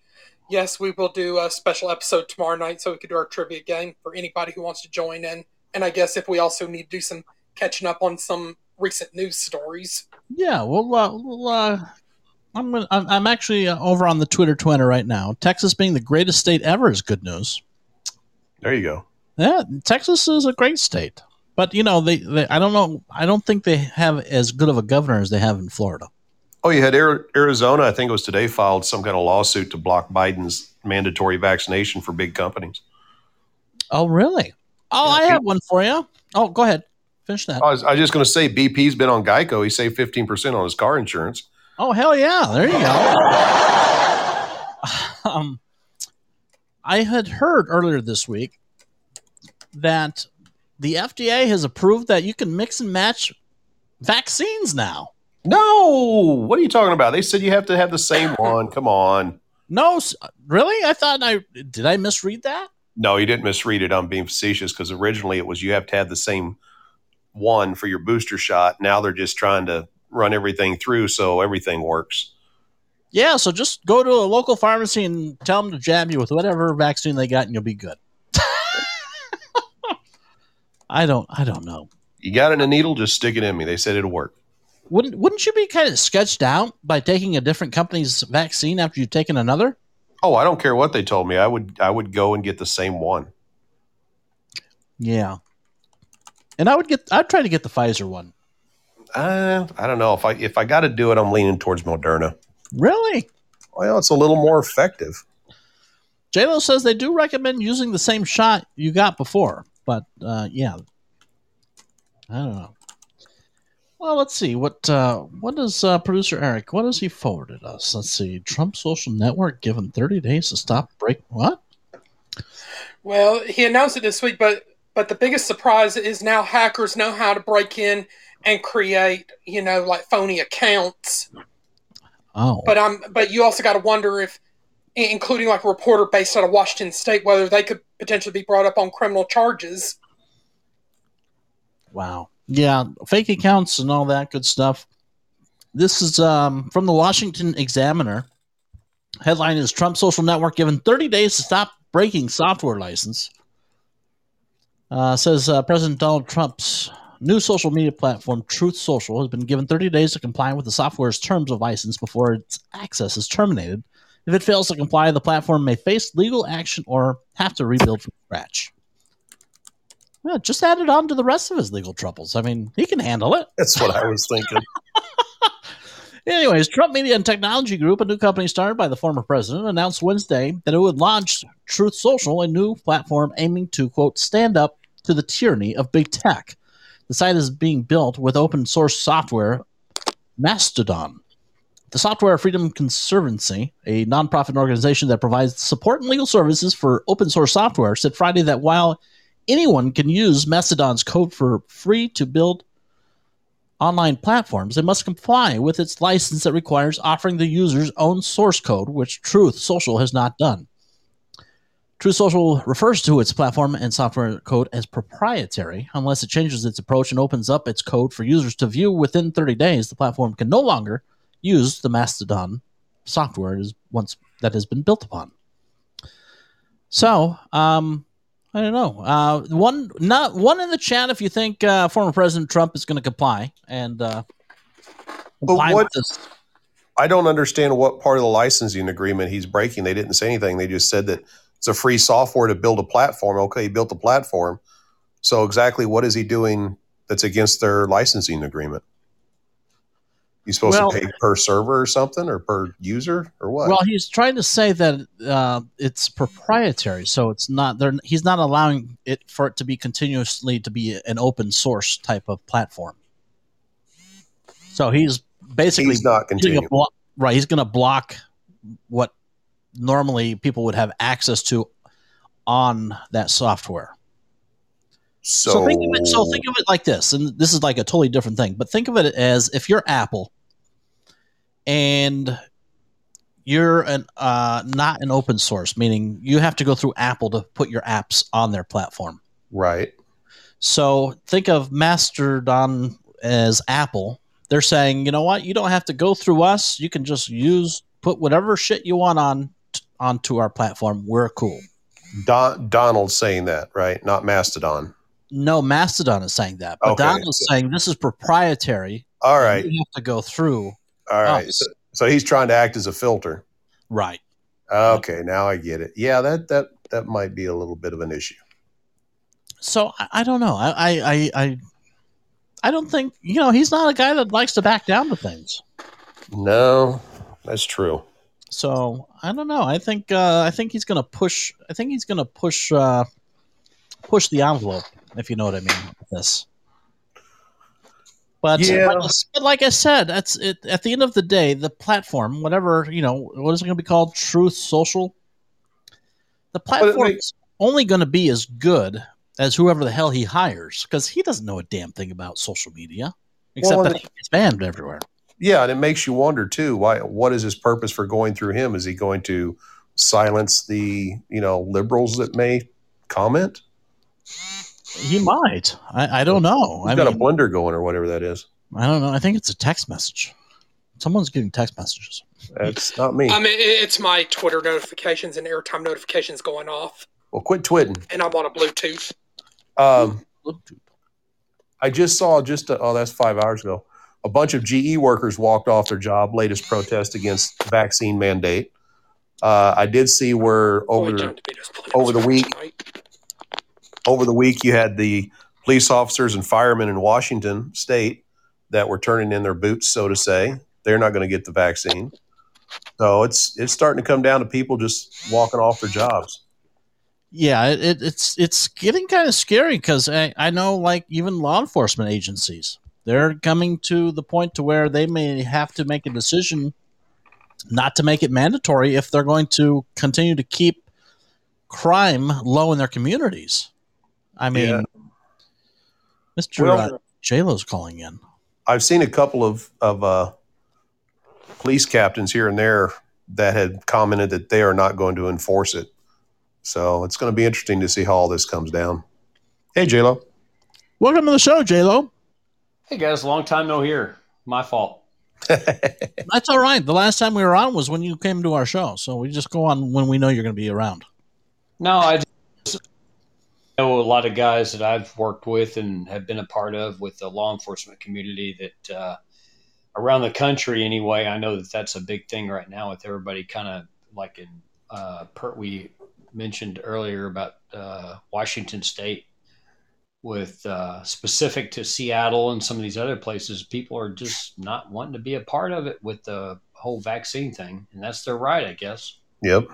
yes, we will do a special episode tomorrow night so we could do our trivia game for anybody who wants to join in. And I guess if we also need to do some catching up on some recent news stories.
yeah, well, uh, well uh, I'm, gonna, I'm I'm actually uh, over on the Twitter Twitter right now. Texas being the greatest state ever is good news.
There you go.
Yeah, Texas is a great state, but you know they, they I don't know I don't think they have as good of a governor as they have in Florida.
Oh, you had Arizona, I think it was today, filed some kind of lawsuit to block Biden's mandatory vaccination for big companies.
Oh, really? Oh,
Yeah,
I have one for you. Oh, go ahead, finish that.
I was, I was just going to say BP's been on Geico. He saved 15% on his car insurance.
Oh hell yeah! There you go. um, I had heard earlier this week that the FDA has approved that you can mix and match vaccines now.
No, what are you talking about? They said you have to have the same one. Come on.
No, really? I thought I did. I misread that.
No, you didn't misread it. I'm being facetious because originally it was you have to have the same one for your booster shot. Now they're just trying to run everything through so everything works.
Yeah, so just go to a local pharmacy and tell them to jab you with whatever vaccine they got, and you'll be good. I don't. I don't know.
You got it in a needle, just stick it in me. They said it'll work.
Wouldn't Wouldn't you be kind of sketched out by taking a different company's vaccine after you've taken another?
Oh, I don't care what they told me. I would I would go and get the same one.
Yeah. And I would get. I'd try to get the Pfizer one.
Uh, I don't know if I if I got to do it, I'm leaning towards Moderna.
Really?
Well, it's a little more effective.
JLo says they do recommend using the same shot you got before, but uh, yeah, I don't know. Well, let's see what uh, what does uh, producer Eric? What has he forwarded us? Let's see. Trump social network given 30 days to stop break. What?
Well, he announced it this week, but but the biggest surprise is now hackers know how to break in and create, you know, like phony accounts.
Oh,
But I'm but you also got to wonder if, including like a reporter based out of Washington State, whether they could potentially be brought up on criminal charges.
Wow. Yeah, fake accounts and all that good stuff. This is um, from the Washington Examiner. Headline is Trump social network given 30 days to stop breaking software license. Uh, says uh, President Donald Trump's new social media platform, Truth Social, has been given 30 days to comply with the software's terms of license before its access is terminated. If it fails to comply, the platform may face legal action or have to rebuild from scratch. Well, just add it on to the rest of his legal troubles. I mean, he can handle it.
That's what I was thinking.
Anyways, Trump Media and Technology Group, a new company started by the former president, announced Wednesday that it would launch Truth Social, a new platform aiming to, quote, stand up to the tyranny of big tech. The site is being built with open source software, Mastodon. The Software Freedom Conservancy, a nonprofit organization that provides support and legal services for open source software, said Friday that while anyone can use Mastodon's code for free to build online platforms, they must comply with its license that requires offering the user's own source code, which Truth Social has not done. Truth Social refers to its platform and software code as proprietary. Unless it changes its approach and opens up its code for users to view within 30 days, the platform can no longer use the Mastodon software is once that has been built upon. So, um, I don't know. Uh, one, not one in the chat. If you think uh, former President Trump is going to comply and uh,
But
comply
what-
with this,
I don't understand what part of the licensing agreement he's breaking. They didn't say anything. They just said that it's a free software to build a platform. Okay, he built a platform. So exactly what is he doing that's against their licensing agreement? He's supposed
Well-
to pay per server or something or per user or what?
well, he's trying to say that uh, it's proprietary, so it's not. They're, he's not allowing it for it to be continuously to be an open source type of platform. So he's basically
he's not continuing.
blo- right. He's going to block what normally people would have access to on that software.
So,
So, think of it. So think of it like this, and this is like a totally different thing. But think of it as if you're Apple, and you're an uh, not an open source, meaning you have to go through Apple to put your apps on their platform.
right.
So think of Mastodon as Apple. They're saying, you know what? You don't have to go through us. You can just use put whatever shit you want on onto our platform. We're cool.
Don, Donald's saying that, right? Not Mastodon.
No, Mastodon is saying that, but
Okay.
Donald's saying this is proprietary.
All right.
You have to go through.
All right.
us.
So, so he's trying to act as a filter.
Right.
Okay, now I get it. Yeah, that that that might be a little bit of an issue.
So I, I don't know. I, I I I don't think you know he's not a guy that likes to back down to things.
No, that's true.
So I don't know. I think uh, I think he's gonna push. I think he's gonna push uh, push the envelope, if you know what I mean. With this. But,
Yeah.
like, I- but like I said, that's it. At the end of the day, the platform, whatever you know, what is it going to be called? Truth Social. The platform is only going to be as good as whoever the hell he hires, because he doesn't know a damn thing about social media, except
Well,
that gets banned everywhere.
Yeah, and it makes you wonder too. Why? What is his purpose for going through him? Is he going to silence the you know liberals that may comment?
He might. I, I don't know.
He's
I
got
mean,
a blender going or whatever that is.
I don't know. I think it's a text message. Someone's getting text messages.
That's not me.
I mean, it- it's my Twitter notifications and airtime notifications going off,
well, quit twitting.
and I'm on a Bluetooth.
Um, I just saw just a, oh that's five hours ago. A bunch of GE workers walked off their job. Latest protest against vaccine mandate. Uh, I did see where over
Boy, John
over the week-
tonight.
Over the week you had the police officers and firemen in Washington state that were turning in their boots, so to say. They're not going to get the vaccine. So it's it's starting to come down to people just walking off their jobs.
Yeah, it, it, it's it's getting kind of scary because I, I know like even law enforcement agencies they're coming to the point to where they may have to make a decision not to make it mandatory if they're going to continue to keep crime low in their communities. I mean,
Yeah.
Mr.
Well-
uh, JLo's calling in.
I've seen a couple of of uh, police captains here and there that had commented that they are not going to enforce it. So it's going to be interesting to see how all this comes down. Hey, JLo.
Welcome to the show, JLo.
Hey guys, long time no here. My fault.
That's all right. The last time we were on was when you came to our show, so we just go on when we know you're going to be around.
No, I just know a lot of guys that I've worked with and have been a part of with the law enforcement community that uh, around the country anyway. I know that that's a big thing right now with everybody kind of like in uh, per, we mentioned earlier about uh, Washington State with uh, specific to Seattle and some of these other places. People are just not wanting to be a part of it with the whole vaccine thing, and that's their right, I guess.
Yep.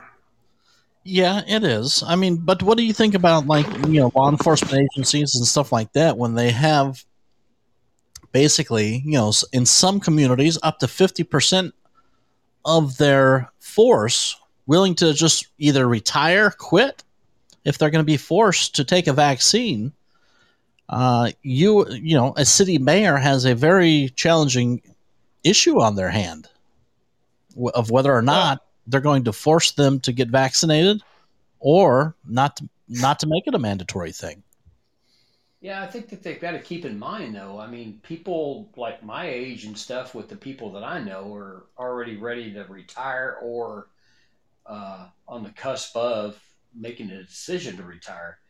Yeah, it is. I mean, but what do you think about like you know law enforcement agencies and stuff like that when they have basically you know in some communities up to fifty percent of their force willing to just either retire, quit, if they're going to be forced to take a vaccine, uh, you you know, a city mayor has a very challenging issue on their hand of whether or not they're going to force them to get vaccinated or not to, not to make it a mandatory thing.
Yeah, I think that they've got to keep in mind, though. I mean, people like my age and stuff, with the people that I know, are already ready to retire or uh, on the cusp of making a decision to retire.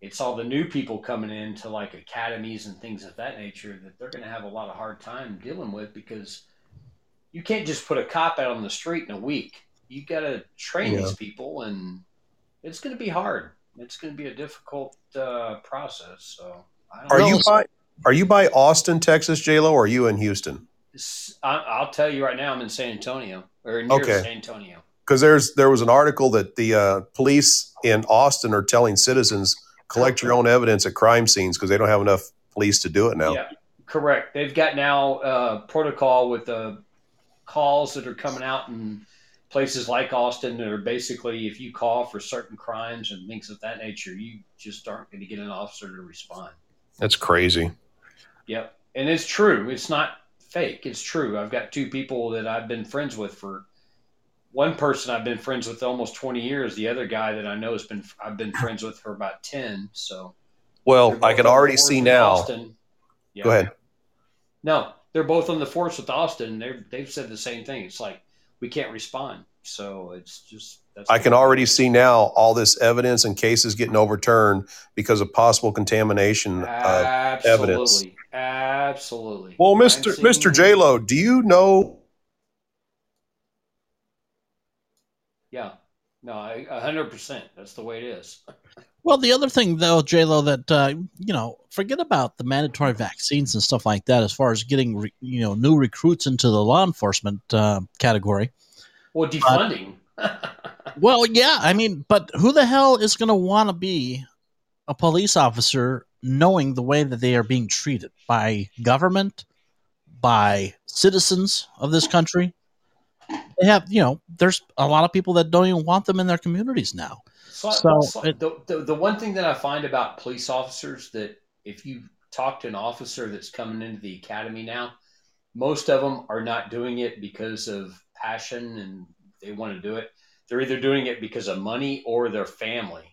It's all the new people coming into like academies and things of that nature that they're going to have a lot of hard time dealing with because you can't just put a cop out on the street in a week. You got to train
Yeah.
these people, and it's going to be hard. It's going to be a difficult uh, process. So I don't
Are
know.
you by Are you by Austin, Texas, J Lo, or are you in Houston?
I, will tell you right now, I'm in San Antonio or near
Okay.
San Antonio.
Because there's there was an article that the uh, police in Austin are telling citizens collect your own evidence at crime scenes because they don't have enough police to do it now.
Yeah, correct. They've got now uh, protocol with the calls that are coming out in places like Austin that are basically if you call for certain crimes and things of that nature, you just aren't going to get an officer to respond.
That's crazy.
Yep, and it's true. It's not fake. It's true. I've got two people that I've been friends with for. One person I've been friends with almost twenty years. The other guy that I know has been I've been friends with for about ten. So
Well, I can already see now.
Austin. Yeah.
Go ahead.
No, they're both on the force with Austin. They they've said the same thing. It's like we can't respond. So it's just that's
I can already see now all this evidence and cases getting overturned because of possible contamination. Of, evidence.
absolutely.
well, Mister Mister J Lo, do you know?
Yeah, no, hundred percent. That's the way it is.
Well, the other thing though, J Lo, that uh, you know, forget about the mandatory vaccines and stuff like that. As far as getting re- you know new recruits into the law enforcement uh, category.
Well, defunding.
Well, yeah, I mean, but who the hell is going to want to be a police officer knowing the way that they are being treated by government, by citizens of this country? They have, you know, there's a lot of people that don't even want them in their communities now.
So,
So,
so
it-
the, the the one thing that I find about police officers that if you talk to an officer that's coming into the academy now, most of them are not doing it because of passion and they want to do it. They're either doing it because of money or their family.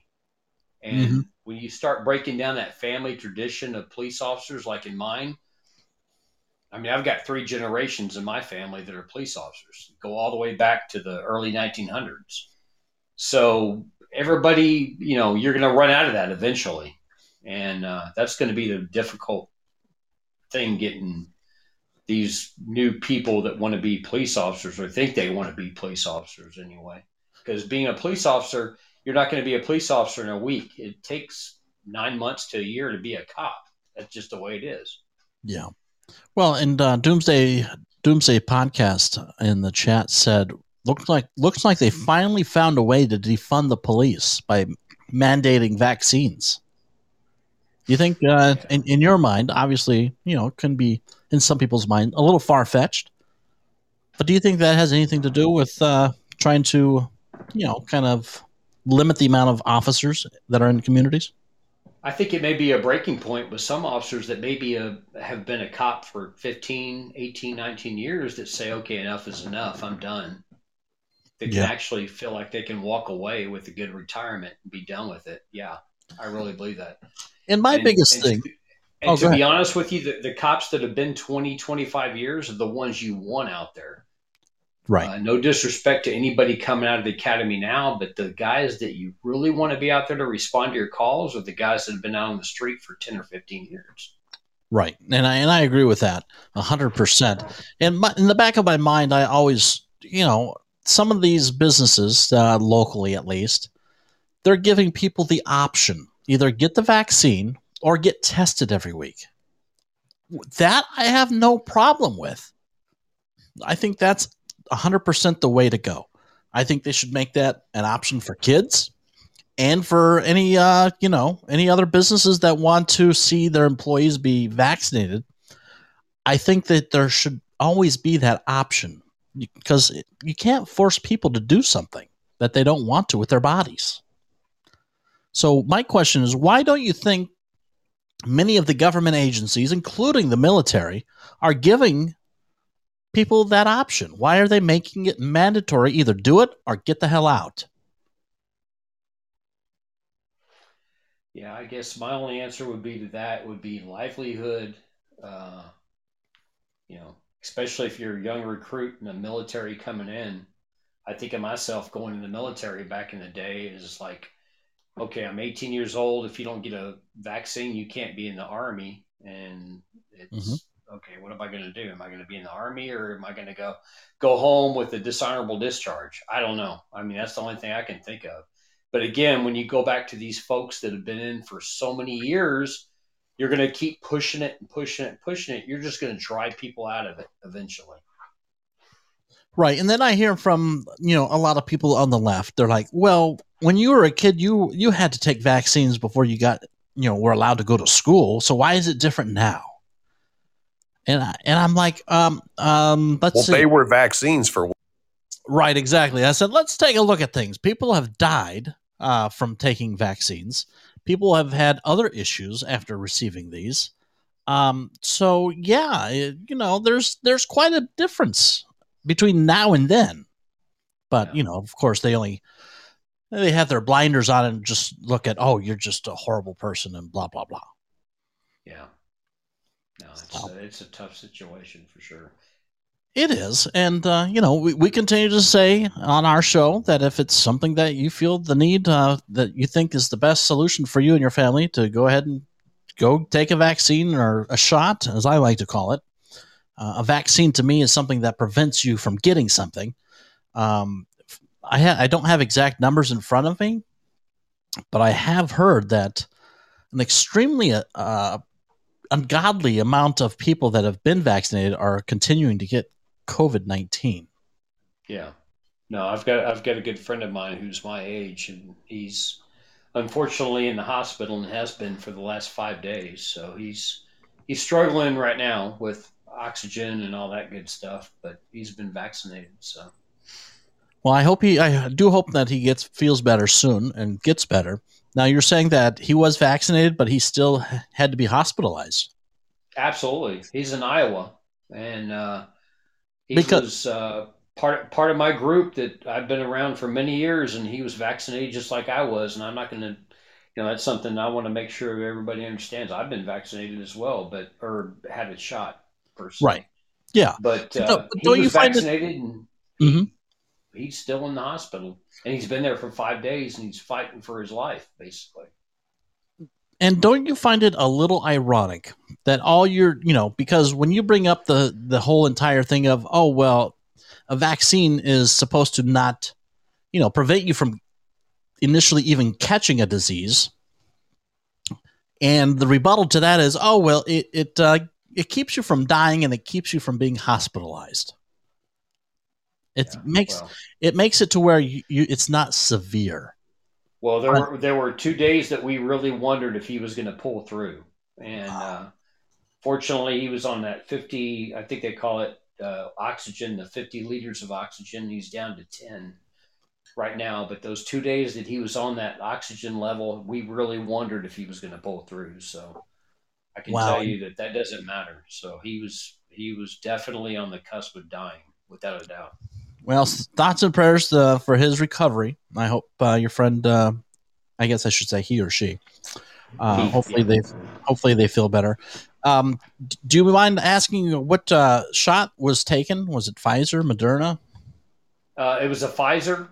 And
Mhm.
when you start breaking down that family tradition of police officers, like in mine, I mean, I've got three generations in my family that are police officers, go all the way back to the early 1900s. So everybody, you know, you're going to run out of that eventually, and uh, that's going to be the difficult thing getting these new people that want to be police officers or think they want to be police officers anyway. Because being a police officer, you're not going to be a police officer in a week. It takes nine months to a year to be a cop. That's just the way it is.
Yeah. Well, and uh, Doomsday Doomsday podcast in the chat said looks like looks like they finally found a way to defund the police by mandating vaccines. Do you think, uh, in, in your mind, obviously, you know, it can be in some people's mind a little far fetched, but do you think that has anything to do with uh, trying to, you know, kind of limit the amount of officers that are in communities?
I think it may be a breaking point with some officers that maybe a, have been a cop for 15, 18, 19 years that say, okay, enough is enough. I'm done. They can
Yeah.
actually feel like they can walk away with a good retirement and be done with it. Yeah, I really believe that.
And my
And-
biggest
and
thing,
To, and
Oh,
to be honest with you, the, the cops that have been 20, 25 years are the ones you want out there.
right?
Uh, no disrespect to anybody coming out of the academy now, but the guys that you really want to be out there to respond to your calls are the guys that have been out on the street for 10 or 15 years.
Right, and I and I agree with that a hundred percent. And my, in the back of my mind, I always, you know, some of these businesses, uh, locally at least, they're giving people the option either get the vaccine or get tested every week. That I have no problem with. I think that's a hundred percent the way to go. I think they should make that an option for kids and for any uh, you know any other businesses that want to see their employees be vaccinated i think that there should always be that option because you can't force people to do something that they don't want to with their bodies So my question is, why don't you think many of the government agencies, including the military, are giving people that option? Why are they making it mandatory? Either do it or get the hell out.
Yeah, I guess my only answer would be to that would be livelihood. Uh, you know, especially if you're a young recruit in the military coming in. I think of myself going in the military back in the day is like, okay, I'm 18 years old. If you don't get a vaccine, you can't be in the army. And it's
Mhm.
okay. What am I going to do? Am I going to be in the army or am I going to go go home with a dishonorable discharge? I don't know. I mean, that's the only thing I can think of. But again, when you go back to these folks that have been in for so many years, you're going to keep pushing it and pushing it and pushing it. You're just going to drive people out of it eventually.
Right. And then I hear from, you know, a lot of people on the left. They're like, well, when you were a kid, you you had to take vaccines before you got, you know, were allowed to go to school. So why is it different now? And I, and I'm like, um, um, let's
Well,
see.
they were vaccines for
Right, exactly. I said, let's take a look at things. People have died uh, from taking vaccines. People have had other issues after receiving these. Um, so yeah, it- you know, there's there's quite a difference between now and then. But
Yeah.
you know, of course, they only they have their blinders on and just look at, oh, you're just a horrible person and blah blah blah.
Yeah. No, it's
So-
a, it's a tough situation for sure.
It is. And, uh, you know, we, we continue to say on our show that if it's something that you feel the need, uh, that you think is the best solution for you and your family, to go ahead and go take a vaccine or a shot, as I like to call it. Uh, a vaccine to me is something that prevents you from getting something. Um, I, ha- I don't have exact numbers in front of me, but I have heard that an extremely uh, ungodly amount of people that have been vaccinated are continuing to get COVID 19.
Yeah. No, I've got I've got a good friend of mine who's my age, and he's unfortunately in the hospital and has been for the last five days. So he's he's struggling right now with oxygen and all that good stuff, but he's been vaccinated. So
Well, I hope he, I do hope that he gets, feels better soon and gets better. Now, you're saying that he was vaccinated, but he still had to be hospitalized.
absolutely, he's in Iowa, and uh, he
Because-
was uh, part part of my group that I've been around for many years, and he was vaccinated just like I was, and I'm not going to. You know, that's something I want to make sure everybody understands. I've been vaccinated as well, but or had a shot personally.
Right. Yeah.
But uh,
No, but don't you
was
find it-
vaccinated, and
Mhm.
he's still in the hospital, and he's been there for five days, and he's fighting for his life, basically.
And don't you find it a little ironic that all your, you know, because when you bring up the the whole entire thing of, oh well, a vaccine is supposed to not, you know, prevent you from initially even catching a disease, and the rebuttal to that is, oh well, it it uh, it keeps you from dying and it keeps you from being hospitalized. It
Yeah,
makes
well.
it makes it to where you, you it's not severe.
Well, there were there were two days that we really wondered if he was going to pull through, and uh, fortunately, he was on that fifty. I think they call it uh, oxygen, the fifty liters of oxygen. He's down to ten right now. But those two days that he was on that oxygen level, we really wondered if he was going to pull through. So I can
Wow.
tell you that that doesn't matter. So he was he was definitely on the cusp of dying, without a doubt.
Well, thoughts and prayers uh, for his recovery. I hope uh, your friend, uh, I guess I should say he or she. Uh,
He,
hopefully
yeah.
they hopefully they feel better. Um, do you mind asking what uh, shot was taken? Was it Pfizer, Moderna?
Uh, it was a Pfizer,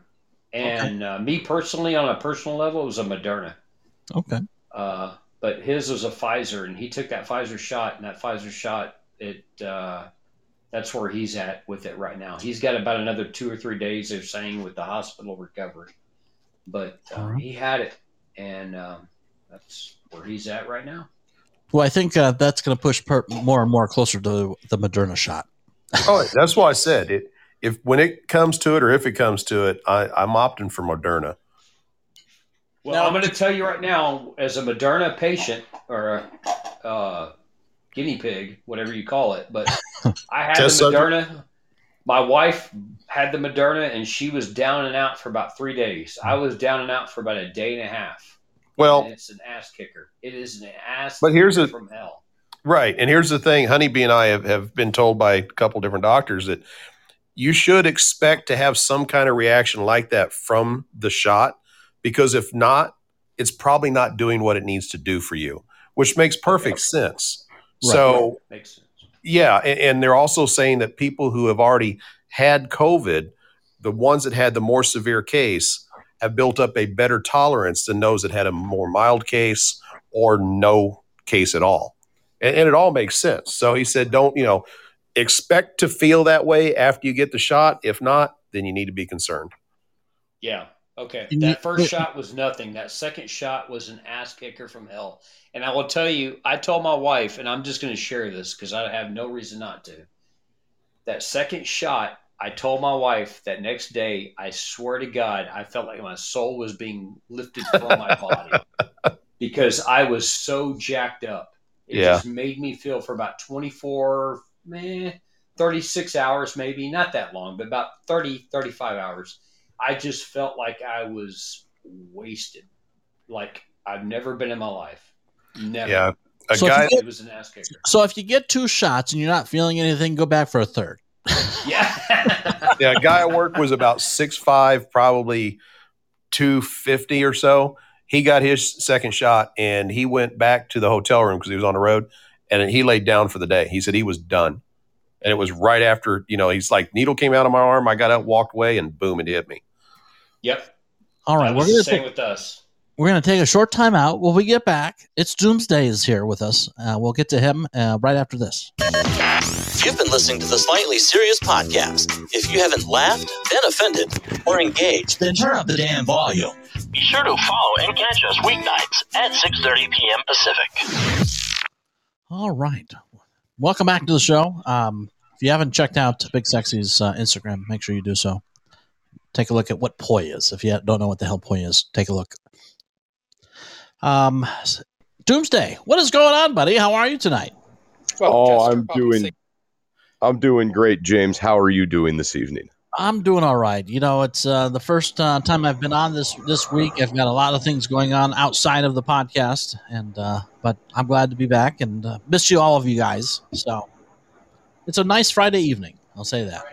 and uh, me personally, on a personal level, it was a Moderna.
Okay.
Uh, but his was a Pfizer, and he took that Pfizer shot, and that Pfizer shot, it uh, that's where he's at with it right now. He's got about another two or three days, they're saying, with the hospital recovery. But uh,
Alright.
he had it, and um, that's where he's at right now.
Well, I think uh, that's going to push per- more and more closer to the Moderna shot.
Oh, that's why I said it. If when it comes to it, or if it comes to it, I, I'm opting for Moderna.
Well,
Now-
I'm going to tell you right now, as a Moderna patient or a uh, guinea pig, whatever you call it, but I had
Test
the
subject?
Moderna. My wife had the Moderna, and she was down and out for about three days. I hmm. was down and out for about a day and a half.
Well,
and it's an ass kicker. It is an ass.
But here's
kicker
a-
from hell.
Right. And here's the thing Honeybee and I have, have been told by a couple different doctors that you should expect to have some kind of reaction like that from the shot because if not, it's probably not doing what it needs to do for you, which makes perfect sense.
Right.
So,
Makes sense.
yeah. And, and they're also saying that people who have already had COVID, the ones that had the more severe case, have built up a better tolerance than those that had a more mild case or no case at all and, and it all makes sense. So he said, don't you know, expect to feel that way after you get the shot. If not, then you need to be concerned.
Yeah. Okay.
And
That
you-
first shot was nothing. That second shot was an ass kicker from hell. And I will tell you, I told my wife, and I'm just going to share this because I have no reason not to. That second shot, I told my wife that next day, I swear to God, I felt like my soul was being lifted from my body because I was so jacked up. It
Yeah.
just made me feel for about 24, meh, 36 hours, maybe, not that long, but about 30, 35 hours. I just felt like I was wasted. Like I've never been in my life. Never.
Yeah. A
So if you
guy,
get-
It was an ass kicker.
So if you get two shots and you're not feeling anything, go back for a third.
Yeah.
yeah, a guy at work was about six five, probably two fifty or so. He got his second shot and he went back to the hotel room because he was on the road, and he laid down for the day. He said he was done, and it was right after you know he's like needle came out of my arm. I got out, walked away, and boom, it hit me.
yep.
All right, we're gonna
the same
take,
with us.
we're gonna take a short time out. When we get back, it's Doomsday is here with us. Uh, we'll get to him uh, right after this.
You've been listening to the Slightly Serious Podcast. If you haven't laughed, been offended, or engaged,
Then turn up the damn volume.
Be sure to follow and catch us weeknights at 6.30 p.m. Pacific.
All right, welcome back to the show. Um, if you haven't checked out Big Sexy's uh, Instagram, make sure you do so. Take a look at what poi is. If you don't know what the hell poi is, take a look. Um, Doomsday, what is going on, buddy? How are you tonight?
Well,
Oh,
Chester,
I'm
obviously.
doing. I'm doing great, James. How are you doing this evening?
I'm doing all right. You know, it's uh, the first uh, time I've been on this this week. I've got a lot of things going on outside of the podcast, and uh, but I'm glad to be back and uh, miss you all of you guys. So it's a nice Friday evening. I'll say that.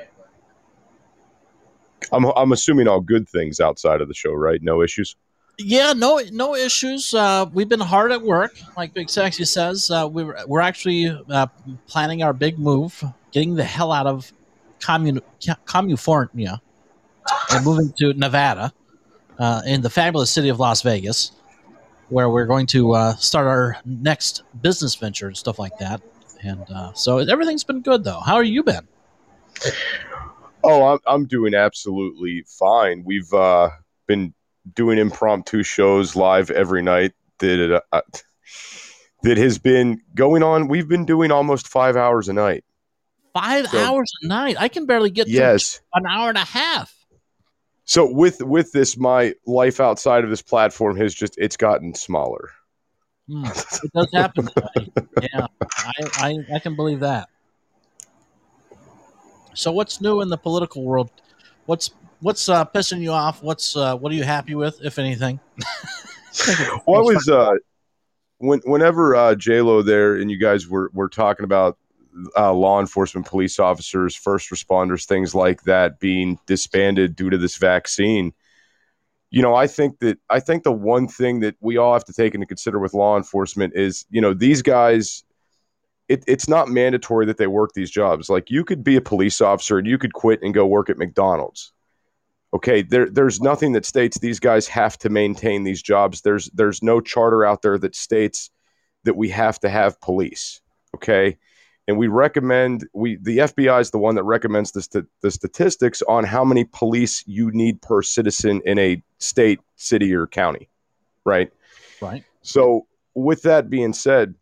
I'm I'm assuming all good things outside of the show, right? No issues.
Yeah, no, no issues. Uh, we've been hard at work, like Big Sexy says. Uh, we we're, we're actually uh, planning our big move, getting the hell out of commun California and moving to Nevada, uh, in the fabulous city of Las Vegas, where we're going to uh, start our next business venture and stuff like that. And uh, so everything's been good, though. How are you been?
Oh, I'm I'm doing absolutely fine. We've uh, been doing impromptu shows live every night. That uh, that has been going on. We've been doing almost five hours a night.
Five
So-
hours a night. I can barely get
Yes.
an hour and a half.
So with with this, my life outside of this platform has just it's gotten smaller.
Hmm, it does happen. Yeah, I, I, I can believe that. So, what's new in the political world? What's what's uh, pissing you off? What's uh, what are you happy with, if anything?
what was uh, when whenever uh, J Lo there and you guys were were talking about uh, law enforcement, police officers, first responders, things like that being disbanded due to this vaccine. You know, I think that I think the one thing that we all have to take into consider with law enforcement is, you know, these guys. It, it's not mandatory that they work these jobs. Like you could be a police officer and you could quit and go work at McDonald's okay there there's nothing that states these guys have to maintain these jobs there's there's no charter out there that states that we have to have police okay and we recommend we the FBI is the one that recommends the, st- the statistics on how many police you need per citizen in a state city or county right
right.
so with that being said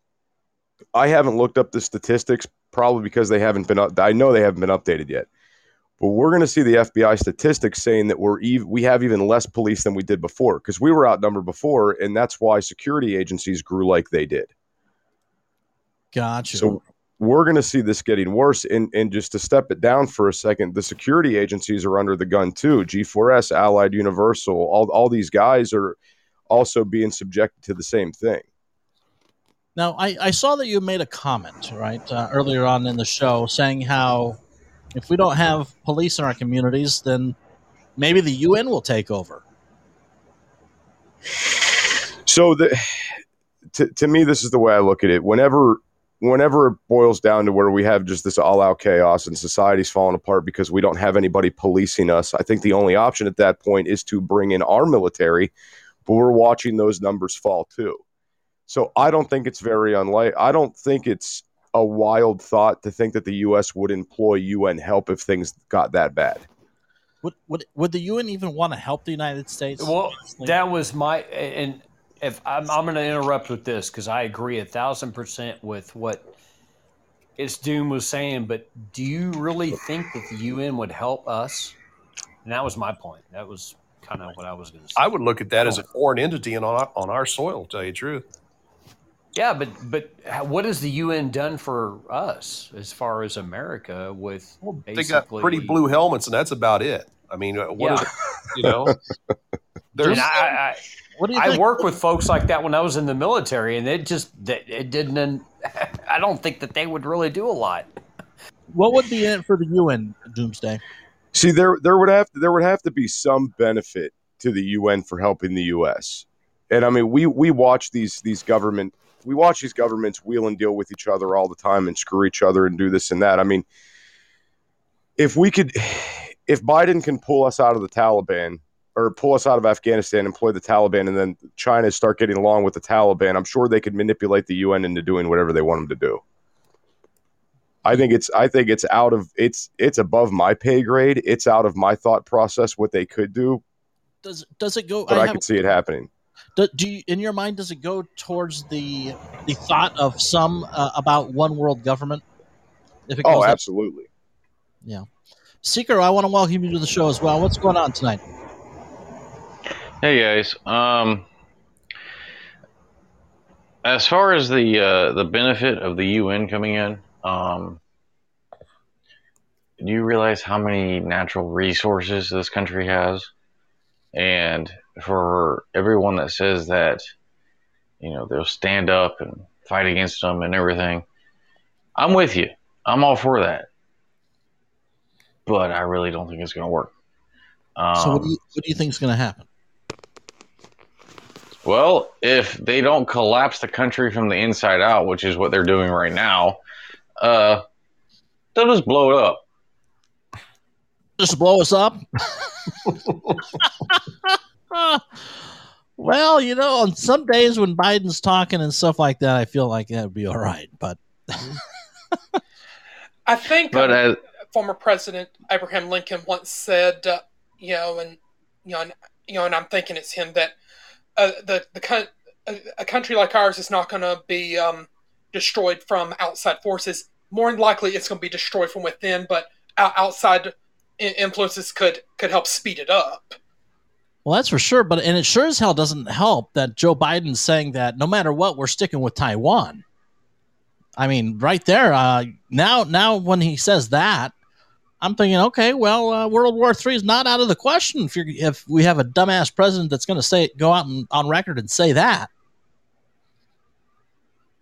I haven't looked up the statistics probably because they haven't been up I know they haven't been updated yet but we're going to see the FBI statistics saying that we're ev- we have even less police than we did before because we were outnumbered before, and that's why security agencies grew like they did.
Gotcha.
So we're going to see this getting worse. And and just to step it down for a second, the security agencies are under the gun too. G4S, Allied Universal, all all these guys are also being subjected to the same thing.
Now, I, I saw that you made a comment, right, uh, earlier on in the show saying how if we don't have police in our communities, then maybe the UN will take over.
So the to, to me, this is the way I look at it. Whenever whenever it boils down to where we have just this all out chaos and society's falling apart because we don't have anybody policing us, I think the only option at that point is to bring in our military, but we're watching those numbers fall too. So I don't think it's very unlikely. I don't think it's a wild thought to think that the U.S. would employ UN help if things got that bad.
Would, would, would the UN even want to help the United States?
Well, that was my and if I'm, I'm going to interrupt with this because I agree a thousand percent with what it's Doom was saying. But do you really think that the UN would help us? And that was my point. That was kind of what I was going to say.
I would look at that as a foreign entity on our, on our soil. To tell you the truth.
Yeah, but but what has the UN done for us as far as America with well,
they got pretty blue helmets and that's about it. I mean, uh, what yeah. is it, you know?
There's I, I, what do you I work with folks like that when I was in the military, and it just it didn't. I don't think that they would really do a lot.
What would be in it for the UN Doomsday?
See, there there would have to, there would have to be some benefit to the UN for helping the U.S. And I mean, we we watch these these government we watch these governments wheel and deal with each other all the time and screw each other and do this and that. I mean, if we could, if Biden can pull us out of the Taliban or pull us out of Afghanistan, employ the Taliban, and then China start getting along with the Taliban, I'm sure they could manipulate the UN into doing whatever they want them to do. I think it's I think it's out of it's it's above my pay grade. It's out of my thought process what they could do.
Does does it go?
But I, I could see it happening.
Do, do you, in your mind does it go towards the the thought of some uh, about one world government?
If it oh, absolutely. Up?
Yeah, Seeker, I want to welcome you to the show as well. What's going on tonight?
Hey guys. Um, as far as the uh, the benefit of the UN coming in, um, do you realize how many natural resources this country has? And for everyone that says that, you know, they'll stand up and fight against them and everything, I'm with you. I'm all for that. But I really don't think it's going to work.
Um, so, what do, you, what do you think is going to happen?
Well, if they don't collapse the country from the inside out, which is what they're doing right now, uh, they'll just blow it up.
Just blow us up? well, you know, on some days when Biden's talking and stuff like that, I feel like that would be all right. But
I think but um, former President Abraham Lincoln once said, uh, you know, and you know, and, you know, and I'm thinking it's him that the the a country like ours is not going to be um, destroyed from outside forces. More than likely, it's going to be destroyed from within, but outside influences could could help speed it up.
Well, that's for sure. But and it sure as hell doesn't help that Joe Biden's saying that no matter what, we're sticking with Taiwan. I mean, right there. Uh, now, now when he says that, I'm thinking, okay, well, uh, World War III is not out of the question if, if we have a dumbass president that's going to say go out and, on record and say that.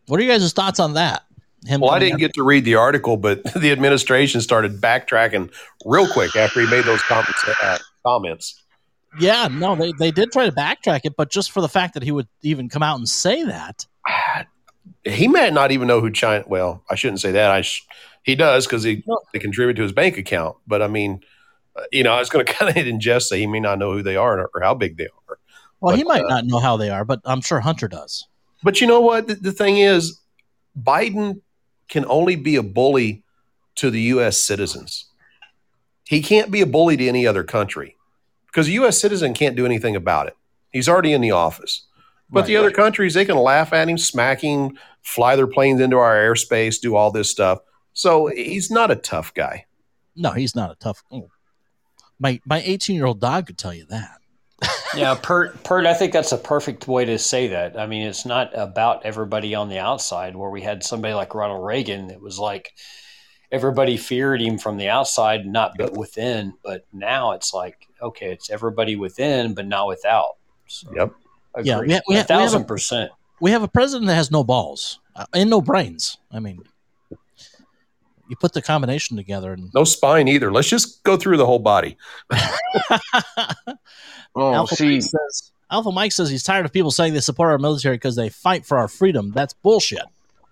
What are you guys' thoughts on that?
Him well, I didn't get to read the article, but the administration started backtracking real quick after he made those comments. Uh, comments.
Yeah, no, they, they did try to backtrack it, but just for the fact that he would even come out and say that.
He might not even know who China. Well, I shouldn't say that. I sh- he does because he no. they contribute to his bank account. But I mean, uh, you know, I was going to kind of ingest say he may not know who they are or, or how big they are.
Well,
but,
he might uh, not know how they are, but I'm sure Hunter does.
But you know what? The, the thing is, Biden can only be a bully to the U.S. citizens. He can't be a bully to any other country because a U.S. citizen can't do anything about it. He's already in the office. But right, the other right. countries, they can laugh at him, smack him, fly their planes into our airspace, do all this stuff. So he's not a tough guy.
No, he's not a tough. Oh. My my 18 year old dog could tell you that.
yeah, Pert, Pert, I think that's a perfect way to say that. I mean, it's not about everybody on the outside where we had somebody like Ronald Reagan It was like everybody feared him from the outside, not but within. But now it's like, okay, it's everybody within, but not without.
So, yep.
Agree.
Yeah, we ha- we
a
ha- we
thousand
a-
percent.
We have a president that has no balls uh, and no brains. I mean, you put the combination together, and
No spine either. Let's just go through the whole body.
Well,
Alpha
see,
Mike says Alpha Mike says he's tired of people saying they support our military because they fight for our freedom. That's bullshit.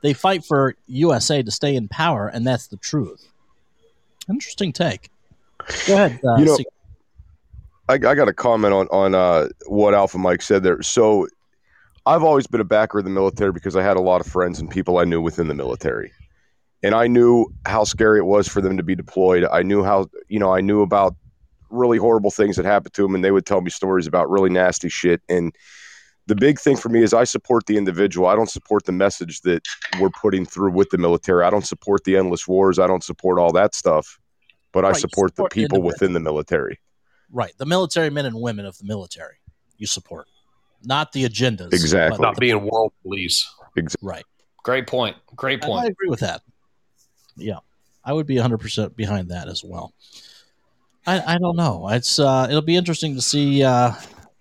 They fight for USA to stay in power, and that's the truth. Interesting take. Go ahead. Uh,
You know-
Secret.
I, I got a comment on on uh, what Alpha Mike said there. So, I've always been a backer of the military because I had a lot of friends and people I knew within the military, and I knew how scary it was for them to be deployed. I knew how you know I knew about really horrible things that happened to them, and they would tell me stories about really nasty shit. And the big thing for me is I support the individual. I don't support the message that we're putting through with the military. I don't support the endless wars. I don't support all that stuff. But I
Right, you
support the
support the
people
individual.
within the military.
right, the military men and women of the military you support, not the agendas.
Exactly.
Not
the-
being world police. Exactly.
right.
Great point. Great
I, I agree with that. Yeah, I would be 100 percent behind that as well. I, I don't know. It's uh, it'll be interesting to see uh,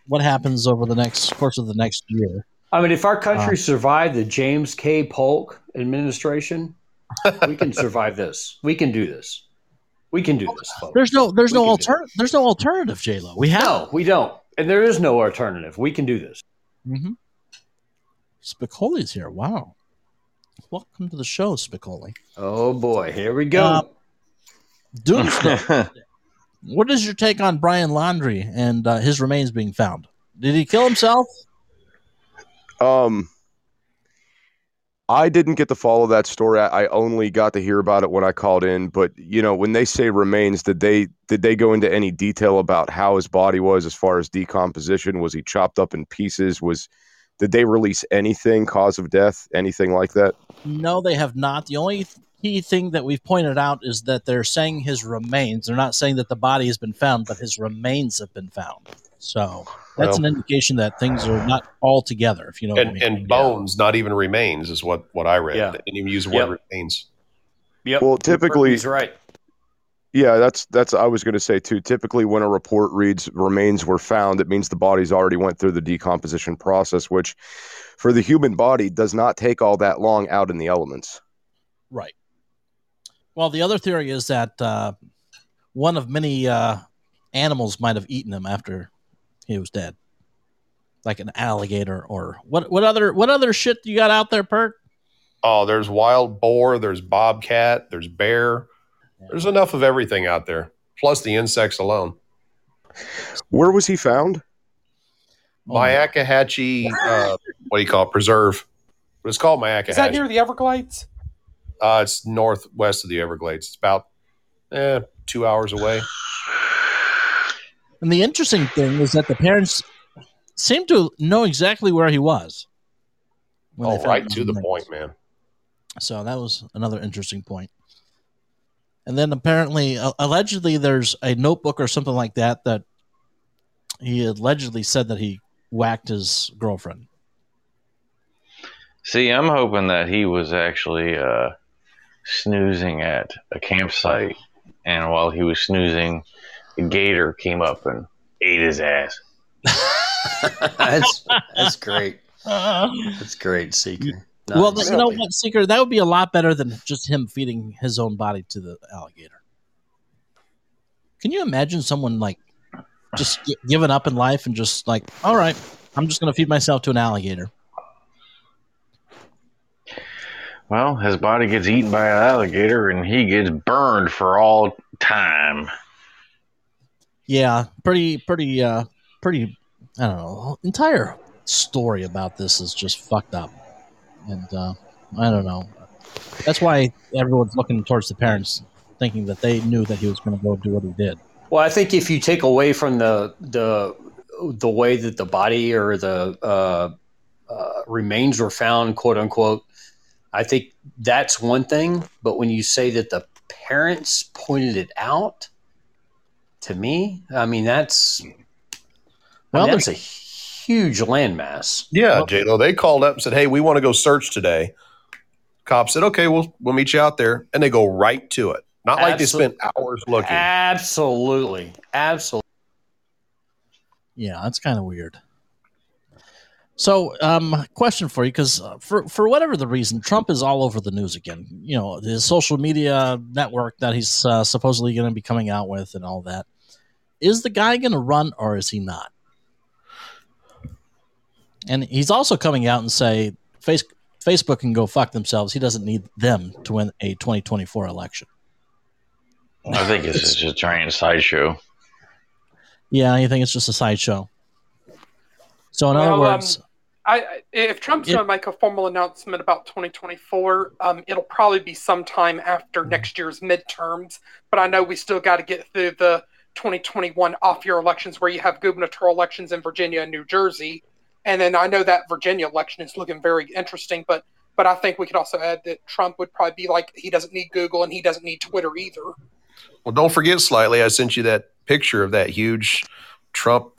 what happens over the next course of the next year.
I mean, if our country
Uh,
survived the James K. Polk administration, we can survive this. We can do this. We can do this, folks.
There's no there's
We
no
can do it.
alternative. There's no alternative, J Lo. We have
No, we don't. And there is no alternative. We can do this.
Mm-hmm. Spicoli's here. Wow. Welcome to the show, Spicoli.
Oh boy, here we go.
Uh, Doomsday. what is your take on Brian Laundrie and uh, his remains being found? Did he kill himself?
Um, I didn't get to follow that story. I, I only got to hear about it when I called in. But you know, when they say remains, did they did they go into any detail about how his body was as far as decomposition? Was he chopped up in pieces? Was did they release anything cause of death? Anything like that?
No, they have not. The only key thing that we've pointed out is that they're saying his remains. They're not saying that the body has been found, but his remains have been found. So that's
Well-
an indication that things are not all together. If you know what I
And,
mean.
and bones, not even remains, is what, what I read.
Yeah.
They didn't even use the
Yep.
word remains.
Yep.
Well, typically-
he's right.
Yeah, that's that's I was going to say too. Typically, when a report reads remains were found, it means the body's already went through the decomposition process, which for the human body does not take all that long out in the elements.
Right. Well, the other theory is that uh, one of many uh, animals might have eaten him after he was dead, like an alligator or what? What other what other shit you got out there, Pert?
Oh, there's wild boar, there's bobcat, there's bear. There's enough of everything out there, plus the insects alone.
Where was he found?
Myakkahatchee, uh, what do you call it? Preserve. But it's called Myakkahatchee.
Is that near the Everglades?
Uh, it's northwest of the Everglades. It's about eh, two hours away.
And the interesting thing is that the parents seem to know exactly where he was. when
Oh, right to the
remains.
point, man.
So that was another interesting point. And then apparently, uh, allegedly, there's a notebook or something like that that he allegedly said that he whacked his girlfriend.
See, I'm hoping that he was actually uh, snoozing at a campsite, and while he was snoozing, a gator came up and ate his ass.
that's that's great. That's great, Seeker.
Well,
Nice.
you know what, Seeker? That would be a lot better than just him feeding his own body to the alligator. Can you imagine someone like just gi- giving up in life and just like, all right, I'm just going to feed myself to an alligator?
Well, his body gets eaten by an alligator, and he gets burned for all time.
Yeah, pretty, pretty, uh, pretty. I don't know. Entire story about this is just fucked up, and uh, I don't know. That's why everyone's looking towards the parents, thinking that they knew that he was going to go do what he did.
Well, I think if you take away from the the the way that the body or the uh, uh, remains were found, quote unquote, I think that's one thing. But when you say that the parents pointed it out, to me, I mean that's
Well,
well, that's a huge landmass.
Yeah, J Lo. They called up and said, "Hey, we want to go search today." Cop said, "Okay, we'll we'll meet you out there," and they go right to it. Not like they spent hours looking.
Absolutely, absolutely.
Yeah, that's kind of weird. So, um, question for you, because for for whatever the reason, Trump is all over the news again. You know, his social media network that he's uh, supposedly going to be coming out with, and all that. Is the guy going to run, or is he not? And he's also coming out and say face, Facebook can go fuck themselves. He doesn't need them to win a 2024 election.
I think it's just a giant sideshow.
Yeah, you think it's just a sideshow. So, in other
Well, um,
words,
I, I- if Trump's going to make a formal announcement about 2024, um, it'll probably be sometime after next year's midterms. But I know we still got to get through the 2021 off-year elections, where you have gubernatorial elections in Virginia and New Jersey, and then I know that Virginia election is looking very interesting. But but I think we could also add that Trump would probably be like he doesn't need Google and he doesn't need Twitter either.
Well, don't forget slightly. I sent you that picture of that huge Trump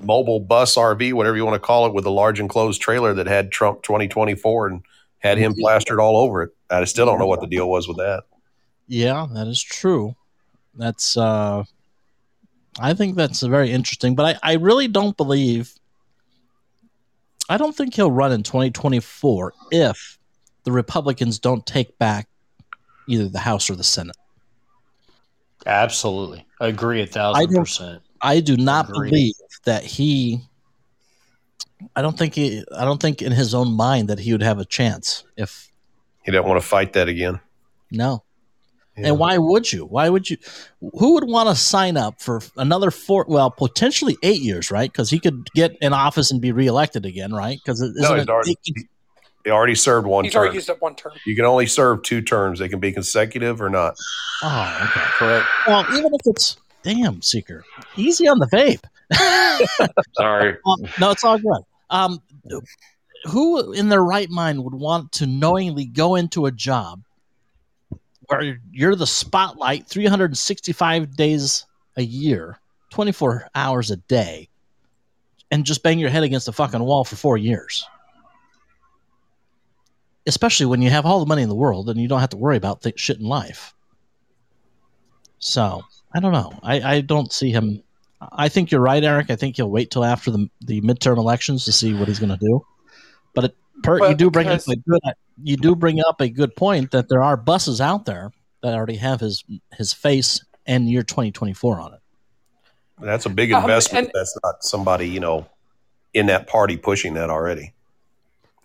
mobile bus RV, whatever you want to call it, with a large enclosed trailer that had Trump 2024 and had him plastered all over it. I still don't know what the deal was with that.
Yeah, that is true. That's uh I think that's very interesting, but I, I really don't believe I don't think he'll run in 2024 if the Republicans don't take back either the House or the Senate.
Absolutely. I agree a
I
thousand
don't-
percent.
I do not
Agreed.
believe that he I don't think he I don't think in his own mind that he would have a chance if
He don't want to fight that again.
no.
Yeah.
And why would you? Why would you? Who would want to sign up for another four? Well, potentially eight years, right? Because he could get in office and be reelected again, right? Because
No, he's already, he already served one term.
He's
term.
already used up one term.
You can only serve two terms. They can be consecutive or not.
oh, okay.
Correct.
Well, even if it's damn seeker, easy on the vape.
Sorry.
Well, no, it's all good. Um, who in their right mind would want to knowingly go into a job where you're the spotlight 365 days a year, 24 hours a day, and just bang your head against the fucking wall for four years? Especially when you have all the money in the world and you don't have to worry about th- shit in life. So I don't know. I, I don't see him. I think you're right, Eric. I think he'll wait till after the the midterm elections to see what he's going to do. But it, per, you do bring up a good you do bring up a good point that there are buses out there that already have his his face and year 2024 on it.
That's a big
Um,
investment.
and-
That's not somebody, you know, in that party pushing that already.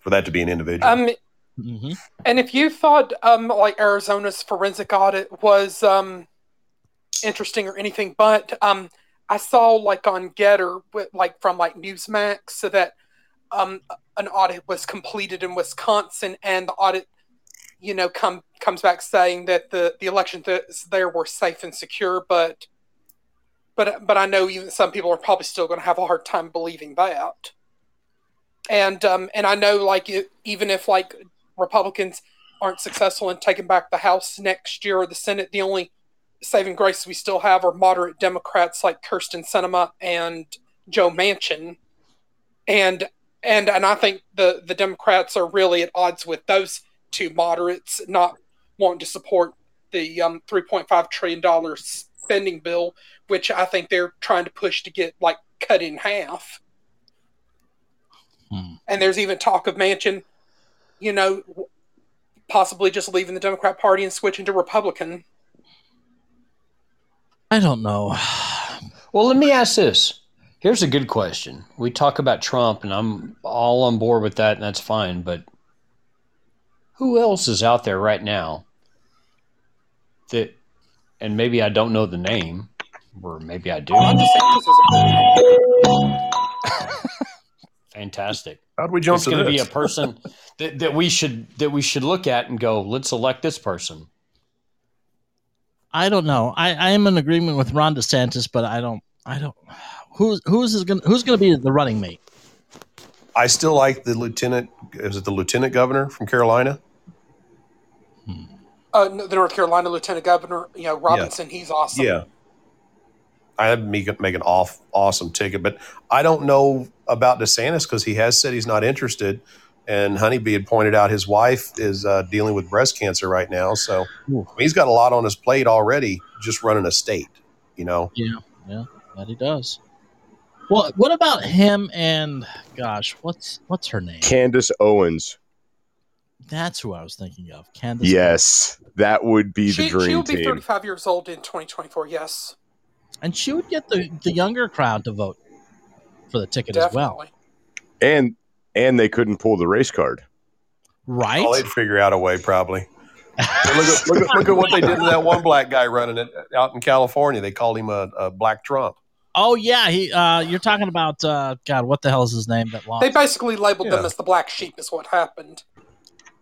For that to be an individual.
Um,
hmm
And if you thought um, like Arizona's forensic audit was um, interesting or anything, but um, I saw like on Gettr, with, like from like Newsmax, so that um, an audit was completed in Wisconsin, and the audit, you know, come comes back saying that the the elections th- there were safe and secure, but but but I know even some people are probably still going to have a hard time believing that. And um, and I know like it, even if like Republicans aren't successful in taking back the House next year or the Senate, the only saving grace we still have are moderate Democrats like Kyrsten Sinema and Joe Manchin, and and and I think the the Democrats are really at odds with those two moderates not wanting to support the um, 3.5 trillion dollars spending bill, which I think they're trying to push to get like cut in half.
Hmm.
And there's even talk of Manchin, you know, possibly just leaving the Democrat Party and switching to Republican.
I don't know.
Well, let me ask this. Here's a good question. We talk about Trump, and I'm all on board with that, and that's fine. But who else is out there right now that, and maybe I don't know the name, or maybe I do.
Ron DeSantis is a good
Fantastic.
How'd we jump
It's
to
going to be a person that, that we should that we should look at and go, let's elect this person.
I don't know. I, I am in agreement with Ron DeSantis, but I don't. I don't. Who's who's is going who's going to be the running mate?
I still like the lieutenant. Is it the lieutenant governor from Carolina?
uh, the North Carolina Lieutenant Governor, you know, Robinson. He's awesome.
Yeah. I have make, make an off awesome ticket, but I don't know about DeSantis because he has said he's not interested. And Honeybee had pointed out his wife is uh, dealing with breast cancer right now, so
Ooh.
he's got a lot on his plate already, just running a state. You know,
Yeah, yeah, that he does. Well, what about him and gosh, what's what's her name?
Candace Owens.
That's who I was thinking of. Candace.
Yes, that would be
She,
the dream
she'll be
team.
35 years old in 2024. Yes,
and she would get the the younger crowd to vote for the ticket as well.
And and they couldn't pull the race card.
right?
Oh, they'd figure out a way probably. look, at, look, at, look at what they did to that one black guy running it out in California. They called him a, a black Trump.
Oh yeah, he. Uh, you're talking about uh, God. What the hell is his name that lost?
They basically labeled them as the black sheep, is what happened.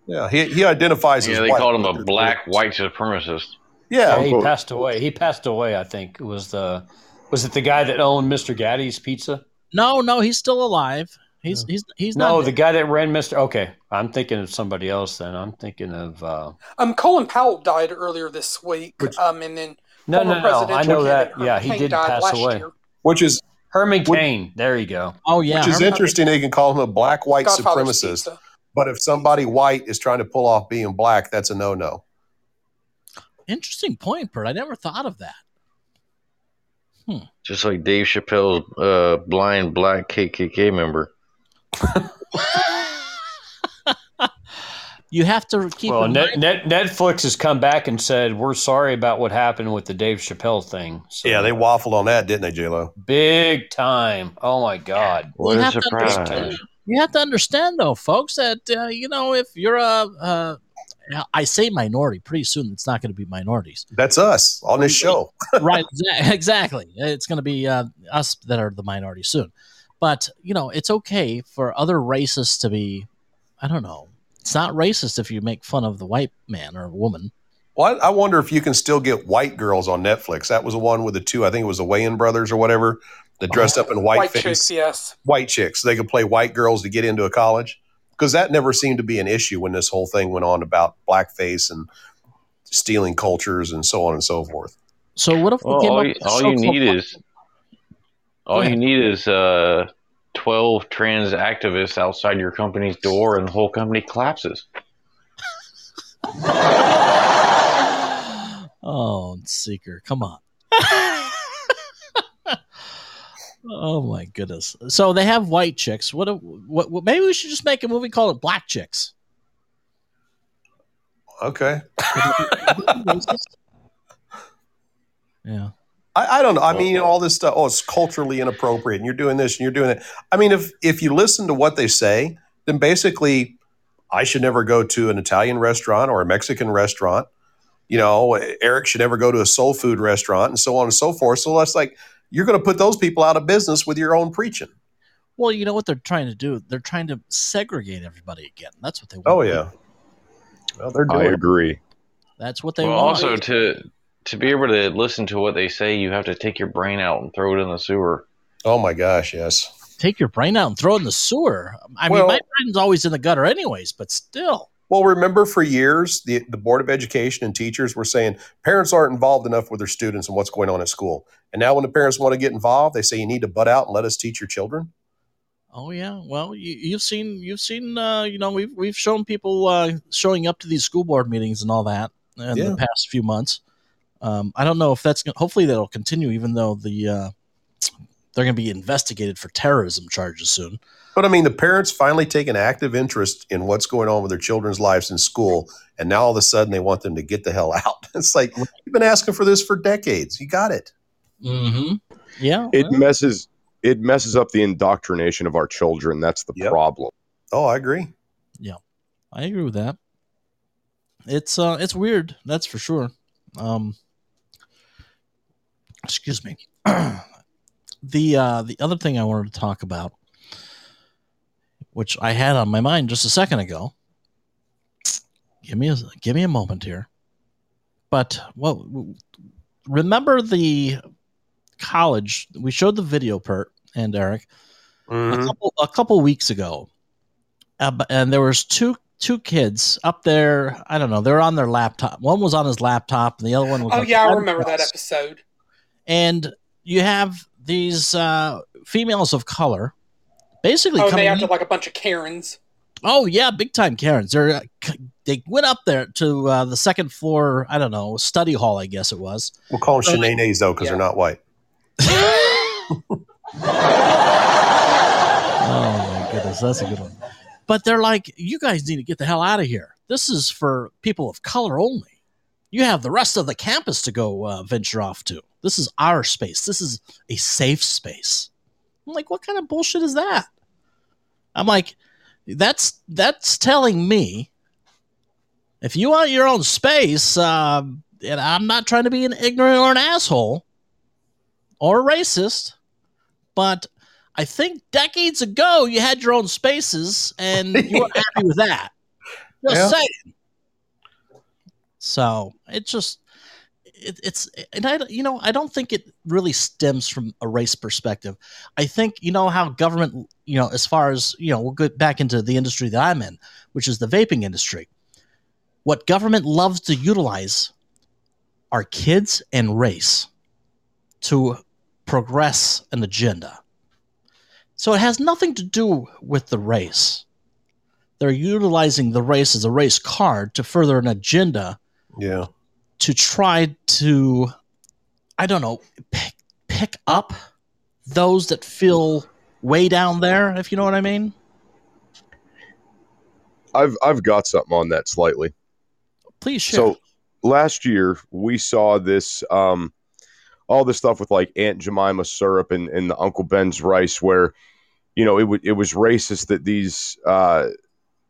Yeah, he, he identifies as
Yeah, they
white.
called him a black white supremacist.
Yeah,
Yeah, he
Unquote.
passed away. He passed away. I think it was the was it the guy that owned Mr. Gatti's Pizza?
no, no, he's still alive. He's he's he's
No,
not.
the guy that ran Mr. Okay, I'm thinking of somebody else. Then I'm thinking of uh,
Um, Colin Powell died earlier this week. um, and then
no,
former
no, no. I know that. Yeah, he
Cain
did
died
pass
last
away.
year.
Which is
Herman
Would-
Cain. There you go.
oh yeah,
which is
Herman-
interesting. They can call him a black white
Godfather's
supremacist,
Pizza.
but if somebody white is trying to pull off being black, that's a no no.
Interesting point, Bert. I never thought of that.
Just like Dave Chappelle's uh, blind black KKK member.
You have to keep.
well,
in
Net,
mind-
Net, Netflix has come back and said we're sorry about what happened with the Dave Chappelle thing. So,
Yeah, they waffled on that, didn't they, J Lo?
big time. Oh my god.
What
You
a
have
surprise.
you have to understand though, folks, that uh, you know if you're a, uh, I say minority, pretty soon it's not going to be minorities,
That's us on this show.
right? Exactly. It's going to be uh, us that are the minority soon. But you know, it's okay for other races to be. I don't know. It's not racist if you make fun of the white man or woman.
Well, I, I wonder if you can still get white girls on Netflix. That was the one with the two. I think it was the Wayan brothers or whatever that dressed up in white,
White
face.
chicks, yes.
white chicks. They could play white girls to get into a college because that never seemed to be an issue when this whole thing went on about blackface and stealing cultures and so on and so forth.
So what if we
Well,
came
all
up
you,
with
all you need is all
ahead.
you need is uh, twelve trans activists outside your company's door, and the whole company collapses.
Oh, Seeker, come on. oh my goodness. So they have white chicks. What, what? What? Maybe we should just make a movie called it Black Chicks.
Okay.
Yeah.
I, I don't know. I mean, all this stuff. Oh, it's culturally inappropriate, and you're doing this and you're doing that. I mean, if if you listen to what they say, then basically, I should never go to an Italian restaurant or a Mexican restaurant. You know, Eric should never go to a soul food restaurant, and so on and so forth. So that's like you're going to put those people out of business with your own preaching.
Well, you know what they're trying to do? They're trying to segregate everybody again. That's what they
oh,
want. Oh
yeah. Well, they're
I
doing. it.
agree.
That's what they
well,
want.
also to to be able to listen to what they say, you have to take your brain out and throw it in the sewer.
Oh my gosh, yes.
Take your brain out and throw it in the sewer. I mean, my brain's always in the gutter, anyways. But still,
Well, remember for years, the, the Board of Education and teachers were saying parents aren't involved enough with their students and what's going on at school. And now when the parents want to get involved, they say you need to butt out and let us teach your children.
Oh yeah, well you, you've seen you've seen uh, you know we've we've shown people uh, showing up to these school board meetings and all that in
Yeah.
the past few months. Um, I don't know if that's gonna, hopefully that'll continue, even though the uh, they're going to be investigated for terrorism charges soon.
But I mean, the parents finally take an active interest in what's going on with their children's lives in school. And now all of a sudden they want them to get the hell out. It's like, you've been asking for this for decades. You got it.
Mm-hmm. Yeah,
It
well,
messes it messes up the indoctrination of our children. That's the
Yep.
problem.
Oh, I agree.
Yeah, I agree with that. It's uh, it's weird, that's for sure. Um, excuse me. the uh, the other thing I wanted to talk about, which I had on my mind just a second ago. Give me a give me a moment here. But well, remember the college? We showed the video, Pert and Eric, a
Mhm.
couple a couple weeks ago, uh, and there was two two kids up there. I don't know. They're on their laptop. One was on his laptop, and the other one was.
Oh yeah, I remember that episode.
And you have these uh, females of color, basically
Oh,
coming.
they
in-
acted like a bunch of Karens.
Oh yeah, big time Karens. They're uh, they went up there to uh, the second floor. I don't know study hall. I guess it was.
We'll call them
So
shenanigans, though, because
Yeah.
they're not white.
Oh my goodness, that's a good one. But they're like, you guys need to get the hell out of here. This is for people of color only. You have the rest of the campus to go uh, venture off to. This is our space. This is a safe space. I'm like, what kind of bullshit is that? I'm like, that's that's telling me if you want your own space, um, and I'm not trying to be an ignorant or an asshole or a racist, but I think decades ago you had your own spaces and you weren't happy with that. Just
Yeah.
saying. So it just it, it's and I you know I don't think it really stems from a race perspective. I think you know how government you know as far as you know we'll get back into the industry that I'm in, which is the vaping industry. What government loves to utilize are kids and race to progress an agenda. So it has nothing to do with the race. They're utilizing the race as a race card to further an agenda
Yeah.
to try to, I don't know, pick, pick up those that feel way down there, if you know what I mean.
I've I've got something on that slightly.
Please share.
So last year we saw this um all this stuff with like Aunt Jemima syrup and, and the Uncle Ben's rice where you know it would it was racist that these uh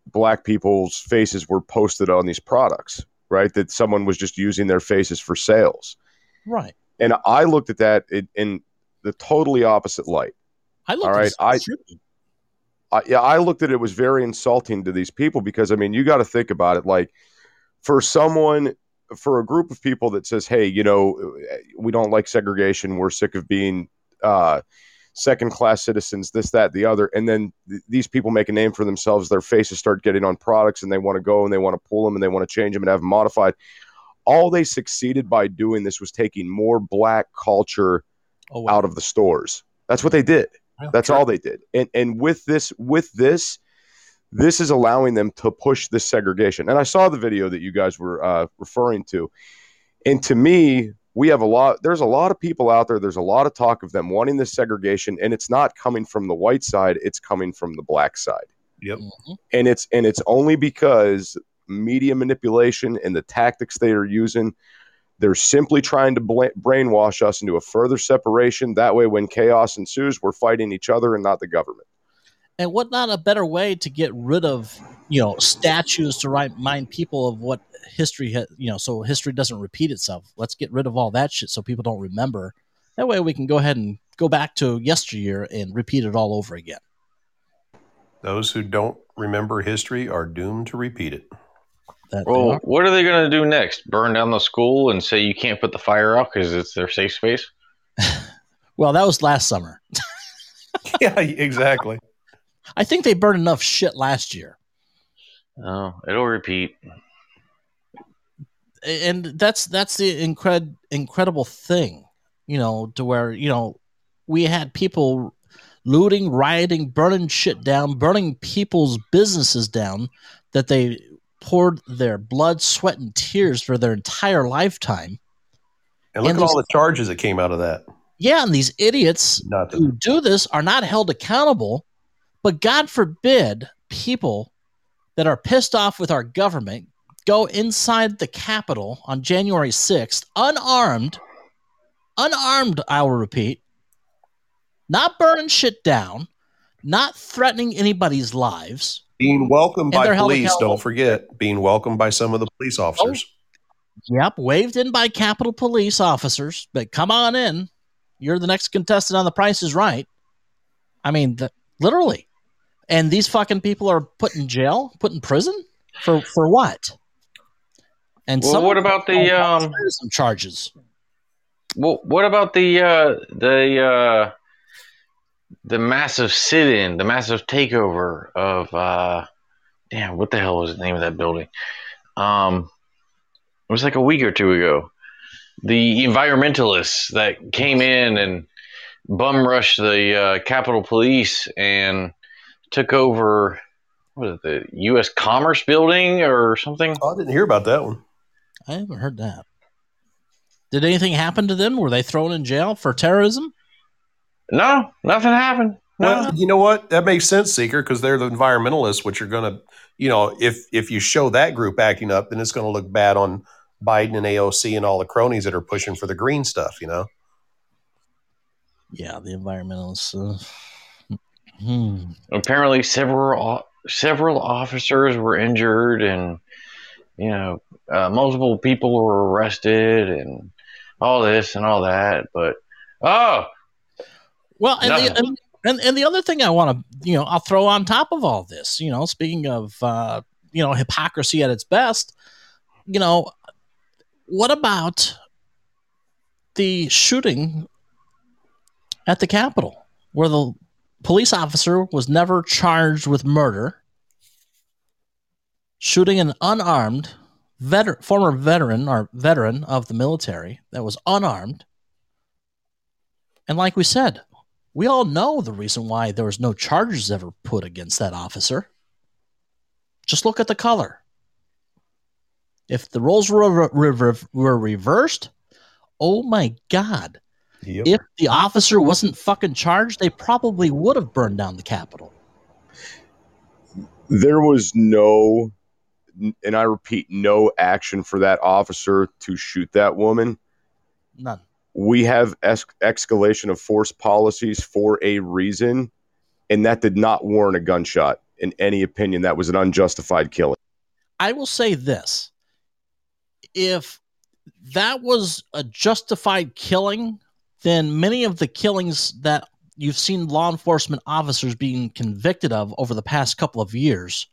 black people's faces were posted on these products, right? That someone was just using their faces for sales.
right.
And I looked at that in, in the totally opposite light.
I look
All right, I- I, yeah, I looked at it was very insulting to these people because I mean, you got to think about it. Like, for someone, for a group of people that says, "Hey, you know, we don't like segregation. We're sick of being uh, second-class citizens. This, that, the other," and then th- these people make a name for themselves. Their faces start getting on products, and they want to go and they want to pull them and they want to change them and have them modified. All they succeeded by doing this was taking more black culture
Oh, wow.
out of the stores. That's what they did. That's all they did. And and with this with this this is allowing them to push this segregation. And I saw the video that you guys were uh, referring to. And to me, we have a lot there's a lot of people out there there's a lot of talk of them wanting this segregation and it's not coming from the white side, it's coming from the black side.
Yep.
Mhm.
And it's and it's only because media manipulation and the tactics they are using they're simply trying to bla- brainwash us into a further separation. That way, when chaos ensues, we're fighting each other and not the government.
And what not a better way to get rid of, you know, statues to remind people of what history, ha- you know, so history doesn't repeat itself. Let's get rid of all that shit so people don't remember. That way we can go ahead and go back to yesteryear and repeat it all over again.
Those who don't remember history are doomed to repeat it.
That
Well,
are.
what are they going to do next? Burn down the school and say you can't put the fire out because it's their safe space?
well, that was last summer.
yeah, exactly.
I think they burned enough shit last year.
Oh, it'll repeat.
and that's that's the incred- incredible thing you know to where you know we had people looting rioting burning shit down burning people's businesses down that they poured their blood sweat and tears for their entire lifetime
And look
And
at all the charges that came out of that.
yeah and these idiots
Nothing.
who do this are not held accountable but god forbid people that are pissed off with our government go inside the capitol on january 6th unarmed unarmed i will repeat not burning shit down not threatening anybody's lives
Being welcomed by police, don't forget. Being welcomed by some of the police oh, officers.
Yep, waved in by Capitol Police officers, but come on in. You're the next contestant on The Price is Right. I mean, the, literally. And these fucking people are put in jail, put in prison for for what? And
Well,
some
what about the, um,
terrorism charges?
Well, what about the uh, the uh, the massive sit-in, the massive takeover of uh, damn, what the hell was the name of that building? Um, it was like a week or two ago. The environmentalists that came in and bum rushed the uh, Capitol Police and took over. What is it, the U.S. Commerce Building or something?
Oh, I didn't hear about that one.
I haven't heard that. Did anything happen to them? Were they thrown in jail for terrorism?
No, nothing happened. No.
Well, you know what? That makes sense, Seeker, because they're the environmentalists, which are going to, you know, if if you show that group acting up, then it's going to look bad on Biden and AOC and all the cronies that are pushing for the green stuff. You know.
Yeah, the environmentalists. Uh, hmm.
Apparently, several several officers were injured, and you know, uh, multiple people were arrested, and all this and all that. But oh,
Well, and the, and, and and the other thing I want to, you know, I'll throw on top of all this, you know, speaking of, uh, you know, hypocrisy at its best, you know, what about the shooting at the Capitol, where the police officer was never charged with murder, shooting an unarmed former veteran or veteran of the military that was unarmed, and like we said, we all know the reason why there was no charges ever put against that officer. Just look at the color. If the roles were, were, were reversed, oh my God.
Yep.
If the officer wasn't fucking charged, they probably would have burned down the Capitol.
there was no and i repeat no action for that officer to shoot that woman
None.
we have es- escalation of force policies for a reason and that did not warrant a gunshot in any opinion that was an unjustified killing
I will say this if that was a justified killing, then many of the killings that you've seen law enforcement officers being convicted of over the past couple of years,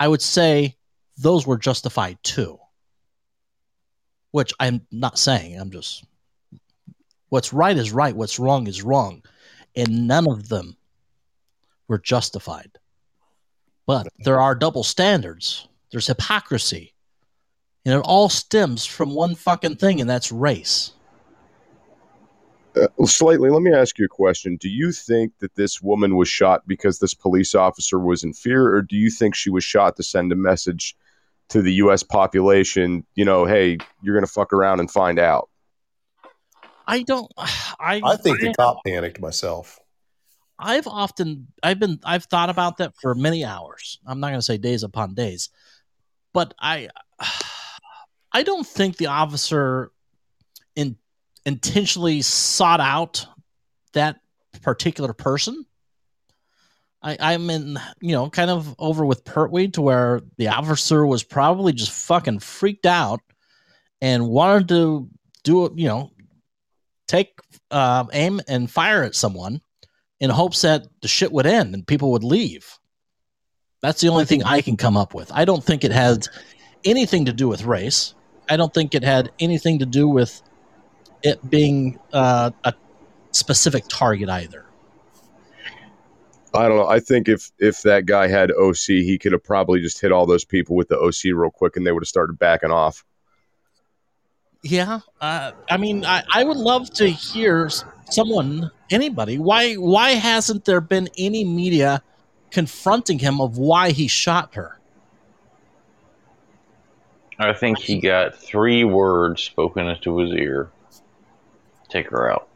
I would say those were justified too. Which I'm not saying, I'm just what's right is right, what's wrong is wrong. And none of them were justified. But there are double standards, there's hypocrisy. And it all stems from one fucking thing, and that's race.
Uh, slightly let me ask you a question do you think that this woman was shot because this police officer was in fear or do you think she was shot to send a message to the us population you know hey you're gonna fuck around and find out
I don't. I
I think the
I-
cop panicked myself.
I've often I've been I've thought about that for many hours. I'm not going to say days upon days, but I I don't think the officer in, intentionally sought out that particular person. I, I'm in, you know, kind of over with Pertwee to where the officer was probably just fucking freaked out and wanted to do you know, take uh, aim and fire at someone in hopes that the shit would end and people would leave. That's the only thing I can come up with. I don't think it had anything to do with race. I don't think it had anything to do with it being uh, a specific target either.
i don't know i think if if that guy had oc he could have probably just hit all those people with the oc real quick and they would have started backing off
Yeah, uh, I mean, I, I would love to hear someone, anybody. Why why hasn't there been any media confronting him of why he shot her?
I think he got three words spoken into his ear. Take her out.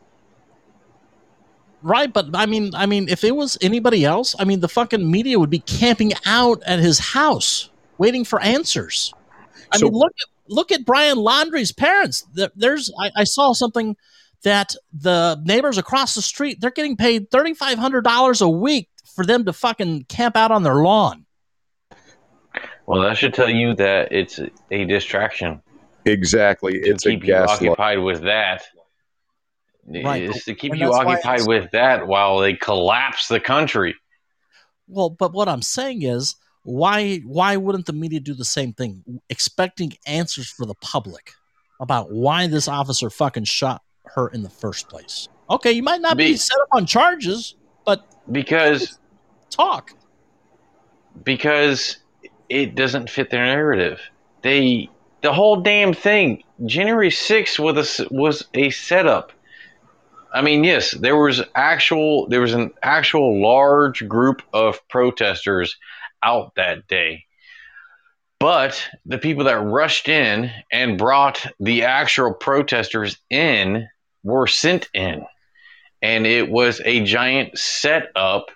Right, but I mean, I mean, if it was anybody else, I mean, the fucking media would be camping out at his house, waiting for answers. I
So-
mean, look at look at Brian Laundrie's parents. There's, I, I saw something that the neighbors across the street they're getting paid thirty five hundred dollars a week for them to fucking camp out on their lawn.
Well, that should tell you that it's a distraction.
exactly
To
it's a
keep you
gaslight
occupied with that.
Right,
It's to keep
and
you occupied with that while they collapse the country.
Well, but what I'm saying is, why why wouldn't the media do the same thing, expecting answers for the public about why this officer fucking shot her in the first place? Okay, you might not be,
Be-
set up on charges, but
Because
talk.
because it doesn't fit their narrative. They the whole damn thing. January 6th was a, was a setup. I mean, yes, there was actual there was an actual large group of protesters out that day. But the people that rushed in and brought the actual protesters in were sent in. and it was a giant setup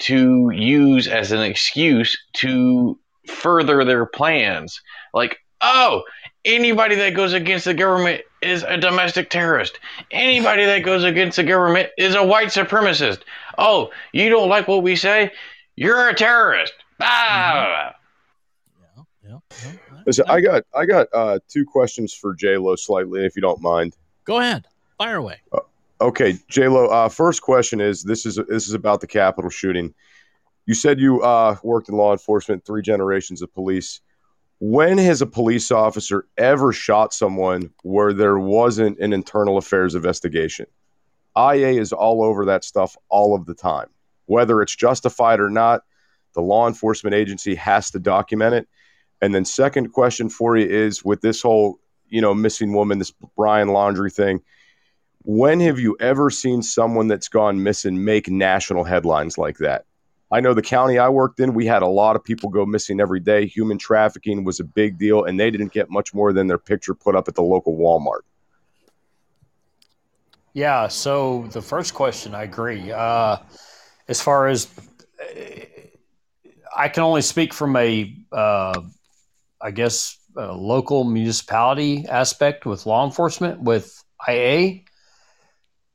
to use as an excuse to further their plans. Like, oh, anybody that goes against the government is a domestic terrorist. Anybody that goes against the government is a white supremacist. Oh, you don't like what we say? You're a terrorist. Ah.
Yeah, yeah, yeah.
Listen, I got I got uh, two questions for J Lo, slightly, if you don't mind.
Go ahead, fire away.
Okay, J Lo. Uh, first question is this is this is about the Capitol shooting. You said you uh, worked in law enforcement, three generations of police. When has a police officer ever shot someone where there wasn't an internal affairs investigation? IA is all over that stuff all of the time. Whether it's justified or not, the law enforcement agency has to document it. And then, second question for you is with this whole, you know, missing woman, this Brian Laundrie thing. When have you ever seen someone that's gone missing make national headlines like that? I know the county I worked in, we had a lot of people go missing every day. Human trafficking was a big deal, and they didn't get much more than their picture put up at the local Walmart.
Yeah. So the first question, I agree. Uh, as far as I can only speak from a, uh, I guess, a local municipality aspect with law enforcement with IA.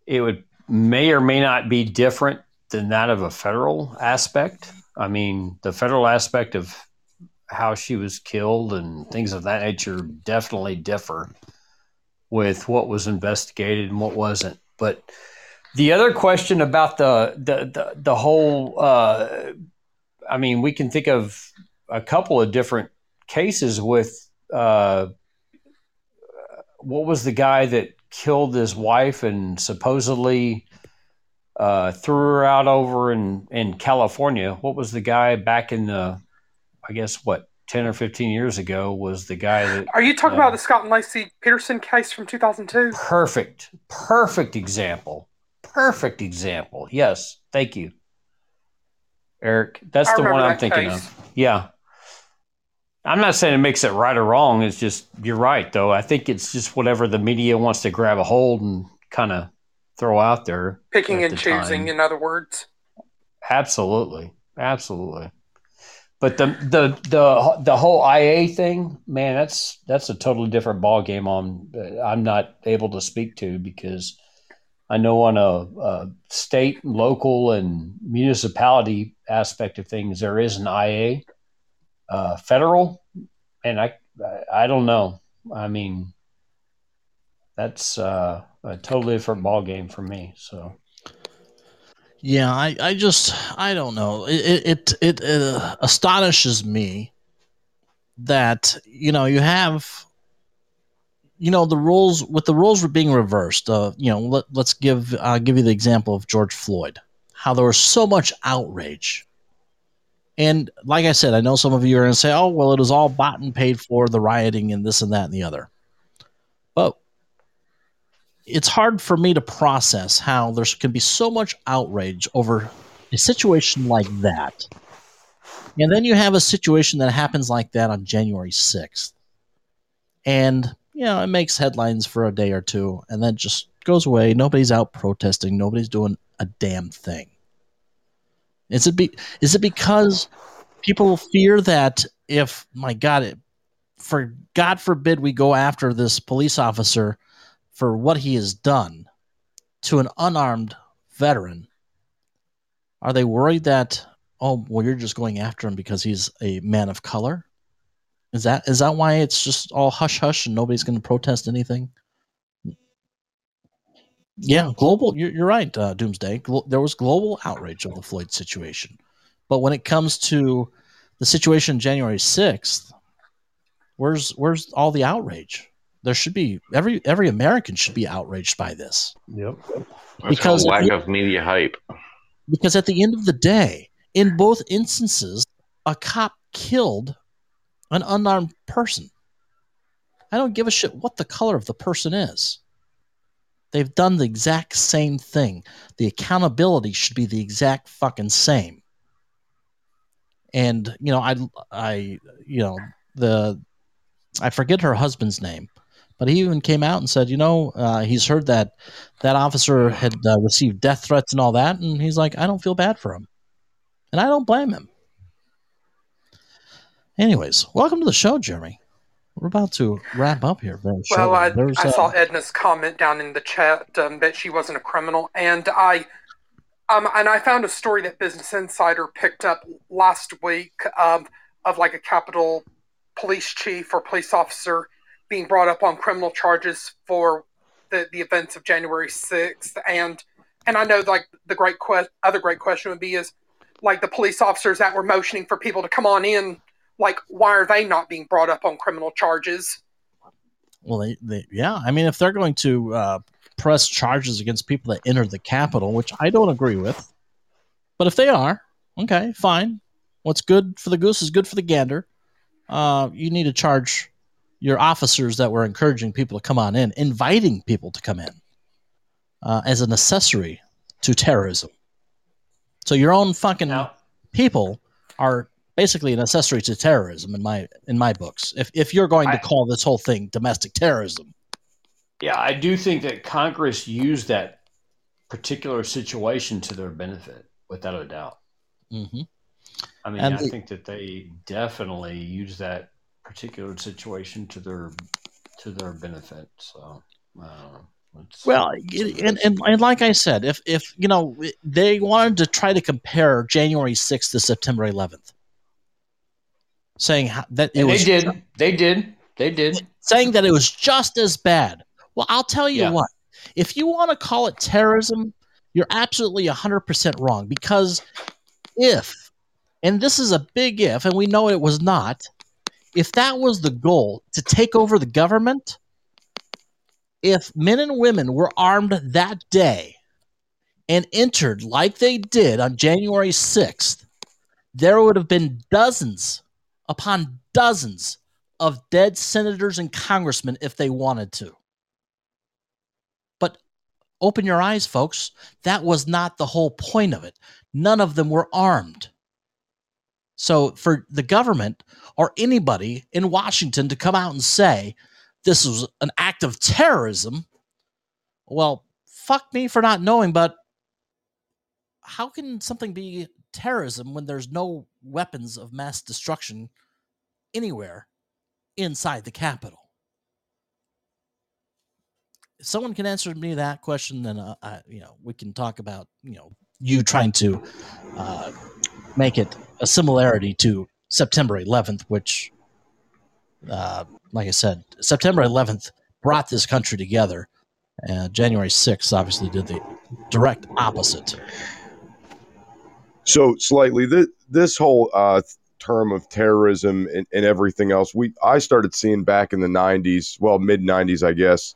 It would may or may not be different than that of a federal aspect. I mean, the federal aspect of how she was killed and things of that nature definitely differ with what was investigated and what wasn't. But the other question about the the the, the whole, uh, I mean, we can think of a couple of different cases with uh, what was the guy that killed his wife and supposedly uh, threw her out over in, in California. What was the guy back in the, I guess, what, 10 or 15 years ago was the guy that.
Are you talking
uh,
about the Scott and Laci Peterson case from 2002?
Perfect. Perfect example. Perfect example. Yes. Thank you. Eric, that's
I
the one I'm thinking
case.
of. Yeah. I'm not saying it makes it right or wrong. It's just, you're right, though. I think it's just whatever the media wants to grab a hold and kind of throw out there.
Picking and
the
choosing,
time.
in other words.
Absolutely, absolutely. But the the the the whole IA thing, man, that's that's a totally different ball game. On I'm not able to speak to because I know on a, a state, local, and municipality aspect of things, there is an IA. Uh, federal, and I I don't know. I mean, that's uh, a totally different ball game for me. So.
Yeah, I, I just I don't know. It it it, it uh, astonishes me that you know you have you know the rules with the rules were being reversed. Uh, you know, let, let's give uh, give you the example of George Floyd. How there was so much outrage, and like I said, I know some of you are going to say, "Oh, well, it was all bought and paid for the rioting and this and that and the other," it's hard for me to process how there can be so much outrage over a situation like that. And then you have a situation that happens like that on January 6th. And, you know, it makes headlines for a day or two and then just goes away. Nobody's out protesting. Nobody's doing a damn thing. Is it, be, is it because people fear that if, my God, it, for God forbid we go after this police officer for what he has done to an unarmed veteran, are they worried that oh well you're just going after him because he's a man of color? Is that is that why it's just all hush hush and nobody's going to protest anything? Yeah, global. You're, you're right, uh, Doomsday. Glo- there was global outrage of the Floyd situation, but when it comes to the situation January sixth, where's where's all the outrage? There should be every every American should be outraged by this
Yep.
That's
Because
called lack
if-
of media hype.
because at the end of the day, in both instances, a cop killed an unarmed person. I don't give a shit what the color of the person is. They've done the exact same thing. The accountability should be the exact fucking same. And you know, I, I, you know, the, I forget her husband's name, But he even came out and said, you know, uh, he's heard that that officer had uh, received death threats and all that, and he's like, I don't feel bad for him, and I don't blame him. Anyways, welcome to the show, Jeremy. We're about to wrap up here very
Well,
shortly.
I, I
uh,
saw Edna's comment down in the chat um, that she wasn't a criminal, and I, um, and I found a story that Business Insider picked up last week um, of like a Capitol police chief or police officer being brought up on criminal charges for the, the events of January sixth, and and I know like the great que- other great question would be is like the police officers that were motioning for people to come on in, like why are they not being brought up on criminal charges?
Well, they, they, yeah. I mean, if they're going to uh, press charges against people that entered the Capitol, which I don't agree with, but if they are, okay, fine. What's good for the goose is good for the gander. Uh, you need to charge your officers that were encouraging people to come on in, inviting people to come in uh, as an accessory to terrorism. So your own fucking people are basically an accessory to terrorism in my in my books. If if you're going to call this whole thing domestic terrorism,
Yeah, I do think that Congress used that particular situation to their benefit, without a doubt.
hmm
I mean,
And
I
the-
think that they definitely use that particular situation to their to their benefit. So, uh, it's-
Well, it- and, and and like I said, if if you know they wanted to try to compare January sixth to September eleventh, saying that it
and they
was
did, they did, they did.
saying that it was just as bad. Well, I'll tell you
Yeah.
what. If you want to call it terrorism, you're absolutely 100% wrong because if, and this is a big if, and we know it was not, if that was the goal to take over the government, if men and women were armed that day and entered like they did on January 6th, there would have been dozens upon dozens of dead senators and congressmen if they wanted to. But open your eyes, folks. That was not the whole point of it. None of them were armed. So for the government or anybody in Washington to come out and say this was an act of terrorism, well, fuck me for not knowing, but how can something be terrorism when there's no weapons of mass destruction anywhere inside the Capitol? If someone can answer me that question, then uh, I, you know we can talk about you know you trying to uh, make it a similarity to September 11th, which, uh, like I said, September 11th brought this country together. Uh, January 6th obviously did the direct opposite.
So slightly, this this whole uh, term of terrorism and, and everything else, we I started seeing back in the '90s, well, mid '90s, I guess.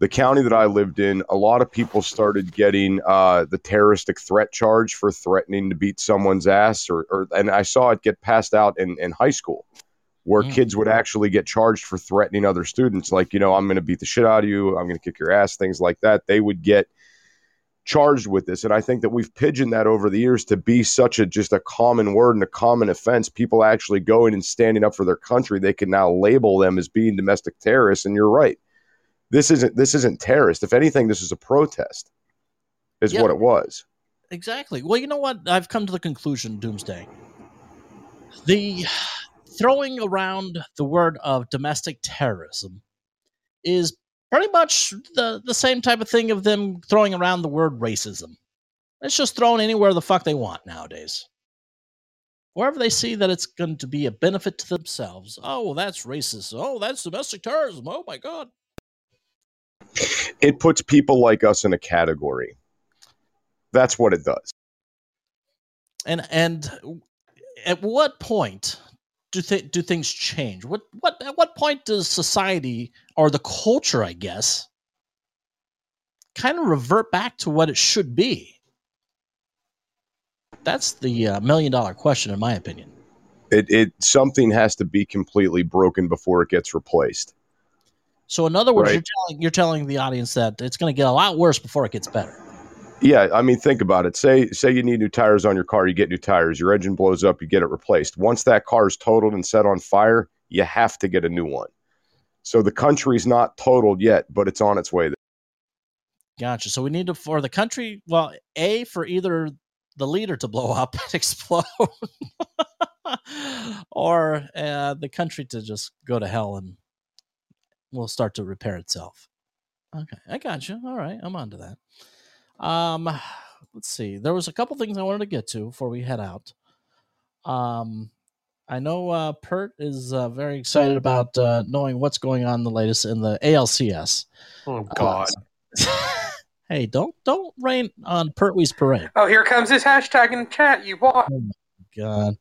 The county that I lived in, a lot of people started getting uh, the terroristic threat charge for threatening to beat someone's ass, or, or and I saw it get passed out in, in high school, where
Mm.
kids would actually get charged for threatening other students, like you know, I'm going to beat the shit out of you, I'm going to kick your ass, things like that. They would get charged with this. And i think that we've pigeoned that over the years to be such a just a common word and a common offense. People actually going and standing up for their country. They can now label them as being domestic terrorists. And you're right this isn't this isn't terrorist if anything this is a protest is
Yeah.
what it was
Exactly. Well, you know what? I've come to the conclusion, Doomsday. The throwing around the word of domestic terrorism is pretty much the, the same type of thing of them throwing around the word racism. It's just thrown anywhere the fuck they want nowadays. Wherever they see that it's going to be a benefit to themselves. Oh, well, that's racist. Oh, that's domestic terrorism. Oh, my God.
It puts people like us in a category that's what it does
and and at what point do th- do things change? What what at what point does society or the culture, I guess, kind of revert back to what it should be? That's the uh, million dollar question, in my opinion.
it, it something has to be completely broken before it gets replaced
So, in other words,
Right.
you're telling you're telling the audience that it's going to get a lot worse before it gets better.
Yeah, I mean, think about it. Say, say you need new tires on your car, you get new tires. Your engine blows up, you get it replaced. Once that car is totaled and set on fire, you have to get a new one. So the country's not totaled yet, but it's on its way.
Gotcha. So we need to for the country. Well, a for either the leader to blow up and explode, or uh, the country to just go to hell and will start to repair itself. Okay, I got you. All right, I'm on to that. Um, let's see. There was a couple things I wanted to get to before we head out. Um, I know uh, Pert is uh, very excited about uh, knowing what's going on the latest in the ALCS.
Oh God!
hey, don't don't rain on Pertwee's parade.
Oh, here comes his hashtag in chat. You what?
God.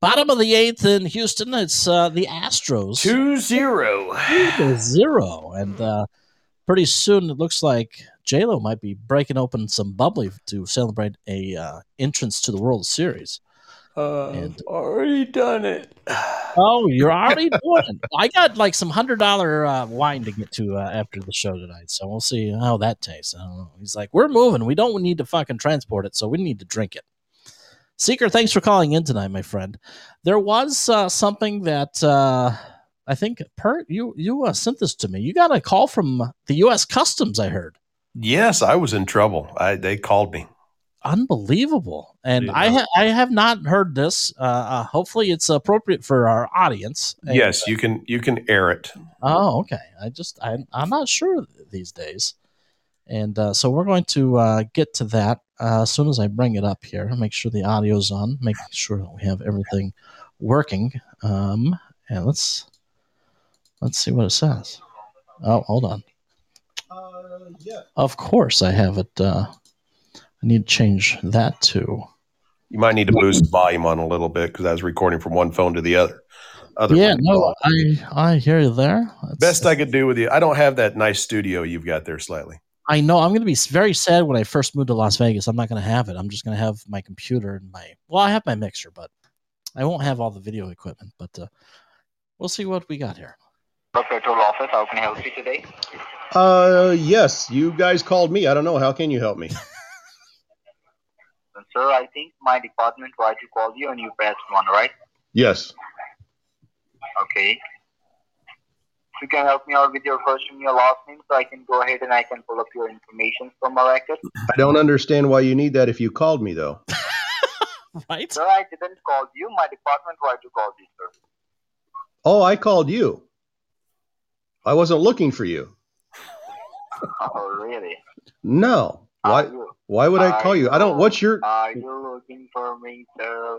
Bottom of the eighth in Houston. It's uh, the Astros.
2 0.
Two zero. And uh, pretty soon it looks like Lo might be breaking open some bubbly to celebrate a uh, entrance to the World Series.
Uh,
And-
already done it.
Oh, you're already doing it. I got like some hundred dollar uh, wine to get to uh, after the show tonight, so we'll see how that tastes. I don't know. He's like, we're moving. We don't need to fucking transport it, so we need to drink it. Seeker, thanks for calling in tonight, my friend. There was uh, something that uh, I think Pert you you uh, sent this to me. You got a call from the U.S. Customs. I heard.
Yes, I was in trouble. I they called me.
Unbelievable, and
Yeah.
I ha- I have not heard this. Uh, uh, hopefully, it's appropriate for our audience. And,
Yes, you can you can air it.
Oh, okay. I just I, I'm not sure these days, and uh, so we're going to uh, get to that uh, as soon as I bring it up here. Make sure the audio's on. Make sure that we have everything working. Um, and let's let's see what it says. Oh, hold on.
yeah.
Of course, I have it. Uh, I need to change that to.
You might need to boost the volume on a little bit because I was recording from one phone to the other. Other
yeah, no, I I hear you there. That's-
Best I could do with you. I don't have that nice studio you've got there slightly.
I know I'm going to be very sad when I first move to Las Vegas. I'm not going to have it. I'm just going to have my computer and my well, I have my mixer, but I won't have all the video equipment. But uh, we'll see what we got here.
The petrol office, how can I help you today?
Uh, yes, you guys called me. I don't know. How can you help me?
Sir, I think my department tried to call you and you pressed one, right?
Yes.
Okay. You can help me out with your first and your last name so I can go ahead and I can pull up your information from our record.
I don't understand why you need that if you called me, though.
Right?
Sir, I didn't call you. My department tried to call you, sir.
Oh, I called you. I wasn't looking for you.
Oh, really?
No. Why?
You,
Why would I call you? I don't. What's your?
are you looking for me, sir?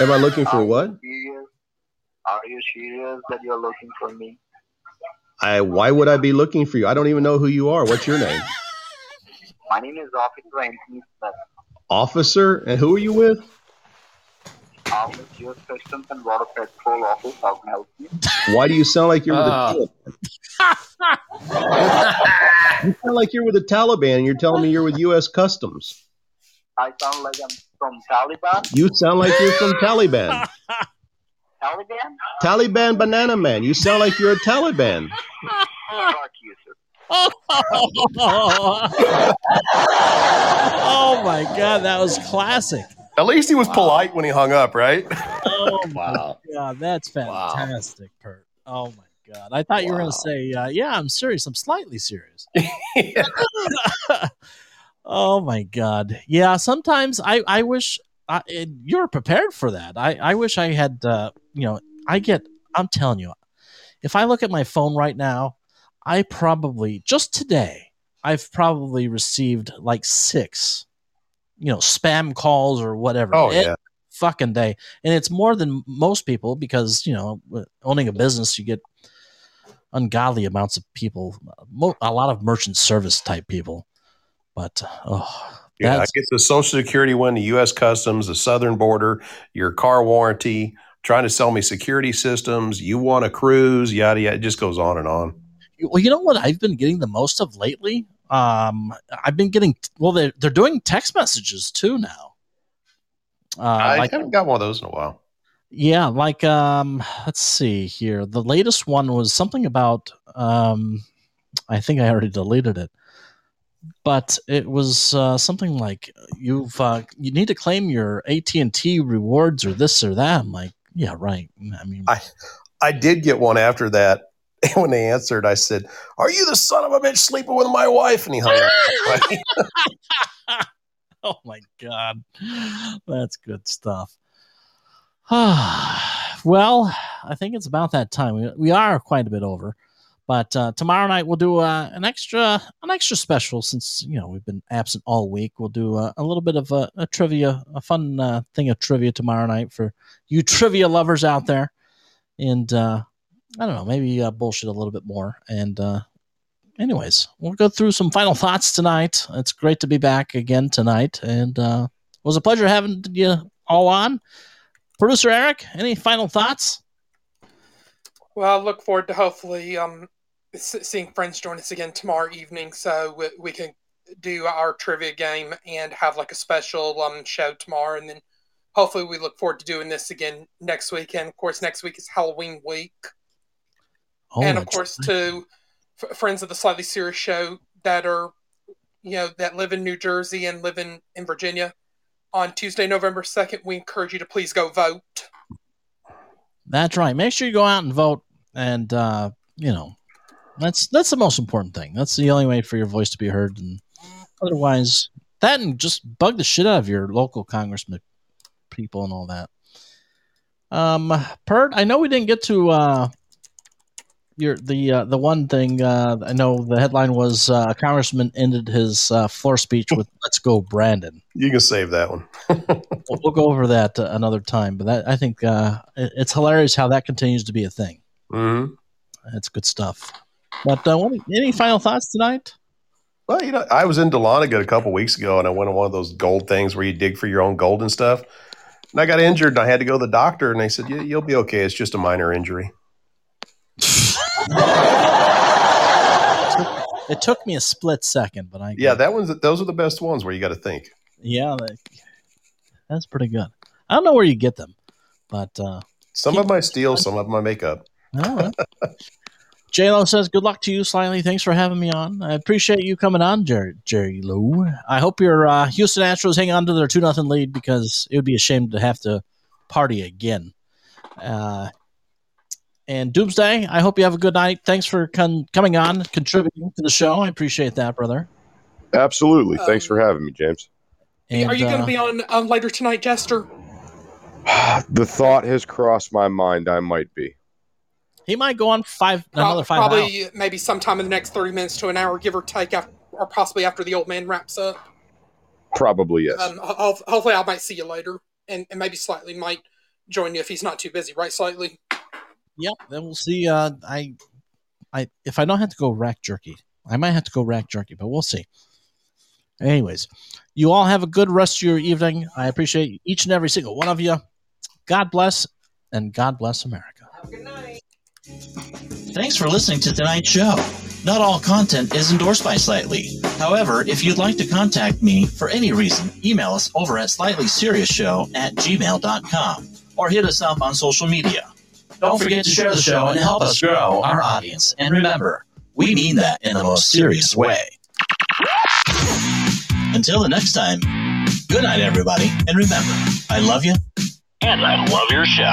Am I looking for
Are
what?
You serious? Are you serious that you're looking for me?
I. Why would I be looking for you? I don't even know who you are. What's your name?
My name is Officer Anthony Smith.
Officer, and who are you with?
I'm with U.S. Customs and Border Patrol Office. How can I help you?
Why do you sound like you're with
Ah.
the Taliban? You sound like you're with the Taliban, and you're telling me you're with U.S. Customs.
I sound like I'm from Taliban.
You sound like you're from Taliban.
Taliban?
Taliban Banana Man. You sound like you're a Taliban.
Fuck you, sir.
oh my god, that was classic.
At least he was polite when he hung up, right?
Oh my god, that's fantastic, Pert. Oh my god, I thought you were going to say, uh, "Yeah, I'm serious. I'm slightly serious." oh my god, yeah. Sometimes I I wish I, and you're prepared for that. I I wish I had. Uh, you know, I get. I'm telling you, if I look at my phone right now, I probably just today I've probably received like six, you know, spam calls or whatever.
Oh,
every
yeah.
fucking day, and it's more than most people because you know, owning a business, you get ungodly amounts of people, a lot of merchant service type people. But oh,
Yeah, I get the Social Security one, the U.S. Customs, the Southern Border, your car warranty, trying to sell me security systems. You want a cruise, yada yada. It just goes on and on.
well, you know what I've been getting the most of lately. Um, I've been getting well. They're they're doing text messages too now. Uh,
I
like
haven't got one of those in a while.
Yeah, like um let's see here. The latest one was something about um I think I already deleted it. But it was uh, something like you've uh, you need to claim your AT&T rewards or this or that. I'm like, yeah, right. I mean,
I I did get one after that, And when they answered, I said, "Are you the son of a bitch sleeping with my wife?" And he hung up.
oh my god, that's good stuff. well, I think it's about that time. We, we are quite a bit over, but uh, tomorrow night we'll do uh, an extra an extra special since you know we've been absent all week. We'll do uh, a little bit of a, a trivia, a fun uh, thing of trivia tomorrow night for you trivia lovers out there, and uh, I don't know, maybe uh, bullshit a little bit more. And anyways, we'll go through some final thoughts tonight. It's great to be back again tonight, and it was a pleasure having you all on. Producer Eric, any final thoughts?
Well, I look forward to hopefully um, seeing friends join us again tomorrow evening, so we, we can do our trivia game and have like a special um, show tomorrow, and then hopefully we look forward to doing this again next week. And of course, next week is Halloween week,
oh,
and of course to f- friends of the Slightly Serious Show that are you know that live in New Jersey and live in in Virginia on Tuesday, November 2nd, we encourage you to please go vote.
That's right. Make sure you go out and vote. And, uh, you know, that's that's the most important thing. That's the only way for your voice to be heard. And otherwise, that and just bug the shit out of your local congressman people and all that. Um, Pert, I know we didn't get to uh, your the uh, the one thing uh, I know the headline was uh, congressman ended his uh, floor speech with "Let's go, Brandon."
You can save that one.
we'll, we'll, go over that uh, another time, but that I think uh, it, it's hilarious how that continues to be a thing.
Mm-hmm.
It's good stuff. But what, any final thoughts tonight?
Well, you know, I was in Dahlonega a couple weeks ago, and I went on one of those gold things where you dig for your own gold and stuff. And I got injured, and I had to go to the doctor, and they said, yeah, "You'll be okay. It's just a minor injury."
it took me a split second, but I
yeah, that one's those are the best ones where you got to think.
Yeah, that, that's pretty good. I don't know where you get them, but uh,
some of my steel, some of my makeup.
All right. JLo says, "Good luck to you, Slightly. Thanks for having me on. I appreciate you coming on, Jerry. Jerry Lou. I hope your uh, Houston Astros hang on to their two nothing lead because it would be a shame to have to party again. Uh, and Doomsday, I hope you have a good night. Thanks for con- coming on, contributing to the show. I appreciate that, brother.
Absolutely. Um, Thanks for having me, James.
And, Are you going to uh, be on um, later tonight, Jester?
the thought has crossed my mind. I might be.
He might go on five another five.
Probably, maybe sometime in the next thirty minutes to an hour, give or take, after, or possibly after the old man wraps up.
Probably yes.
Um, hopefully, I might see you later, and, and maybe slightly might join you if he's not too busy. Right, slightly.
Yep. Then we'll see. Uh, I, I if I don't have to go rack jerky, I might have to go rack jerky, but we'll see. Anyways, you all have a good rest of your evening. I appreciate each and every single one of you. God bless, and God bless America.
Have a good night. Thanks for listening to tonight's show. Not all content is endorsed by Slightly. However, if you'd like to contact me for any reason, email us over at slightlyseriousshowshow at gmail.com or hit us up on social media. Don't forget to share the show and help us grow our audience. And remember, we mean that in the most serious way. Until the next time, good night, everybody. And remember, I love you.
And I love your show.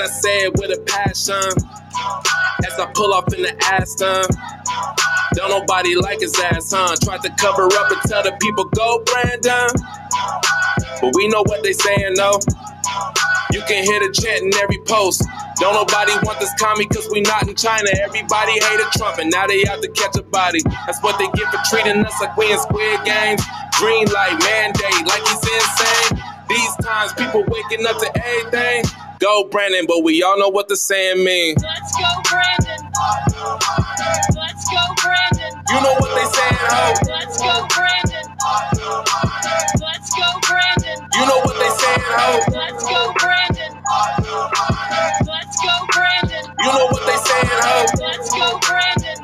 I say it with a passion. As I pull off in the Aston. Don't nobody like his ass, huh? Tried to cover up and tell the people, go Brandon. But we know what they saying, though. You can hear the chant in every post. Don't nobody want this commie cause we not in China. Everybody hated Trump and now they out to catch a body. That's what they get for treating us like we in squid games. Green light mandate like he's insane. These times people waking up to everything. Go Brandon, but we all know what the saying means.
Let's go, Brandon. Let's go, Brandon.
You know what they saying, ho?
Let's go, Brandon. Let's go, Brandon.
You know what they saying, ho?
Let's go, Brandon. Let's go, Brandon.
You know what they saying, ho?
Let's go, Brandon.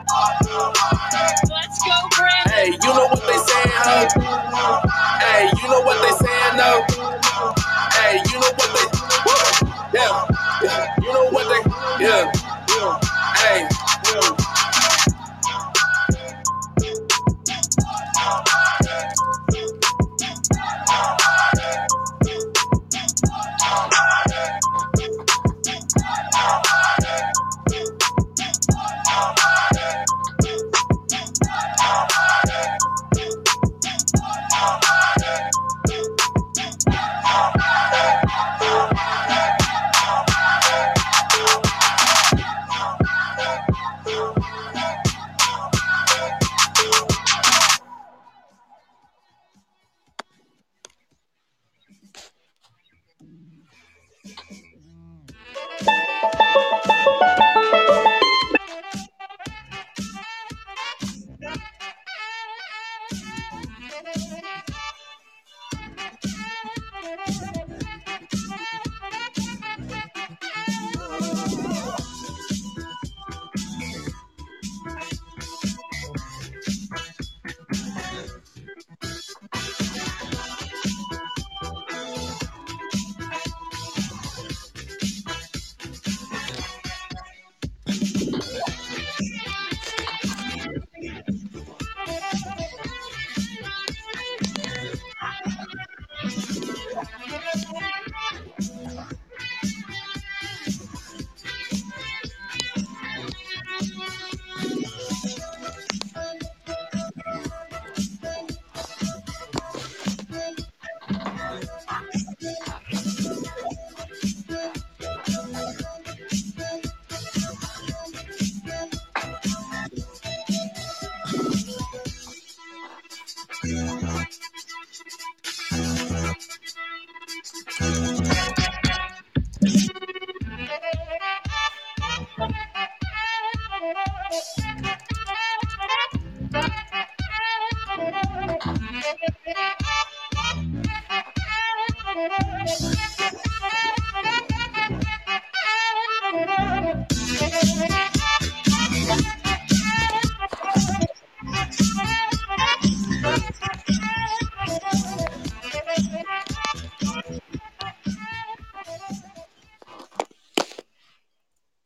Let's go, Brandon.
Hey, you know what they saying, ho? Yeah,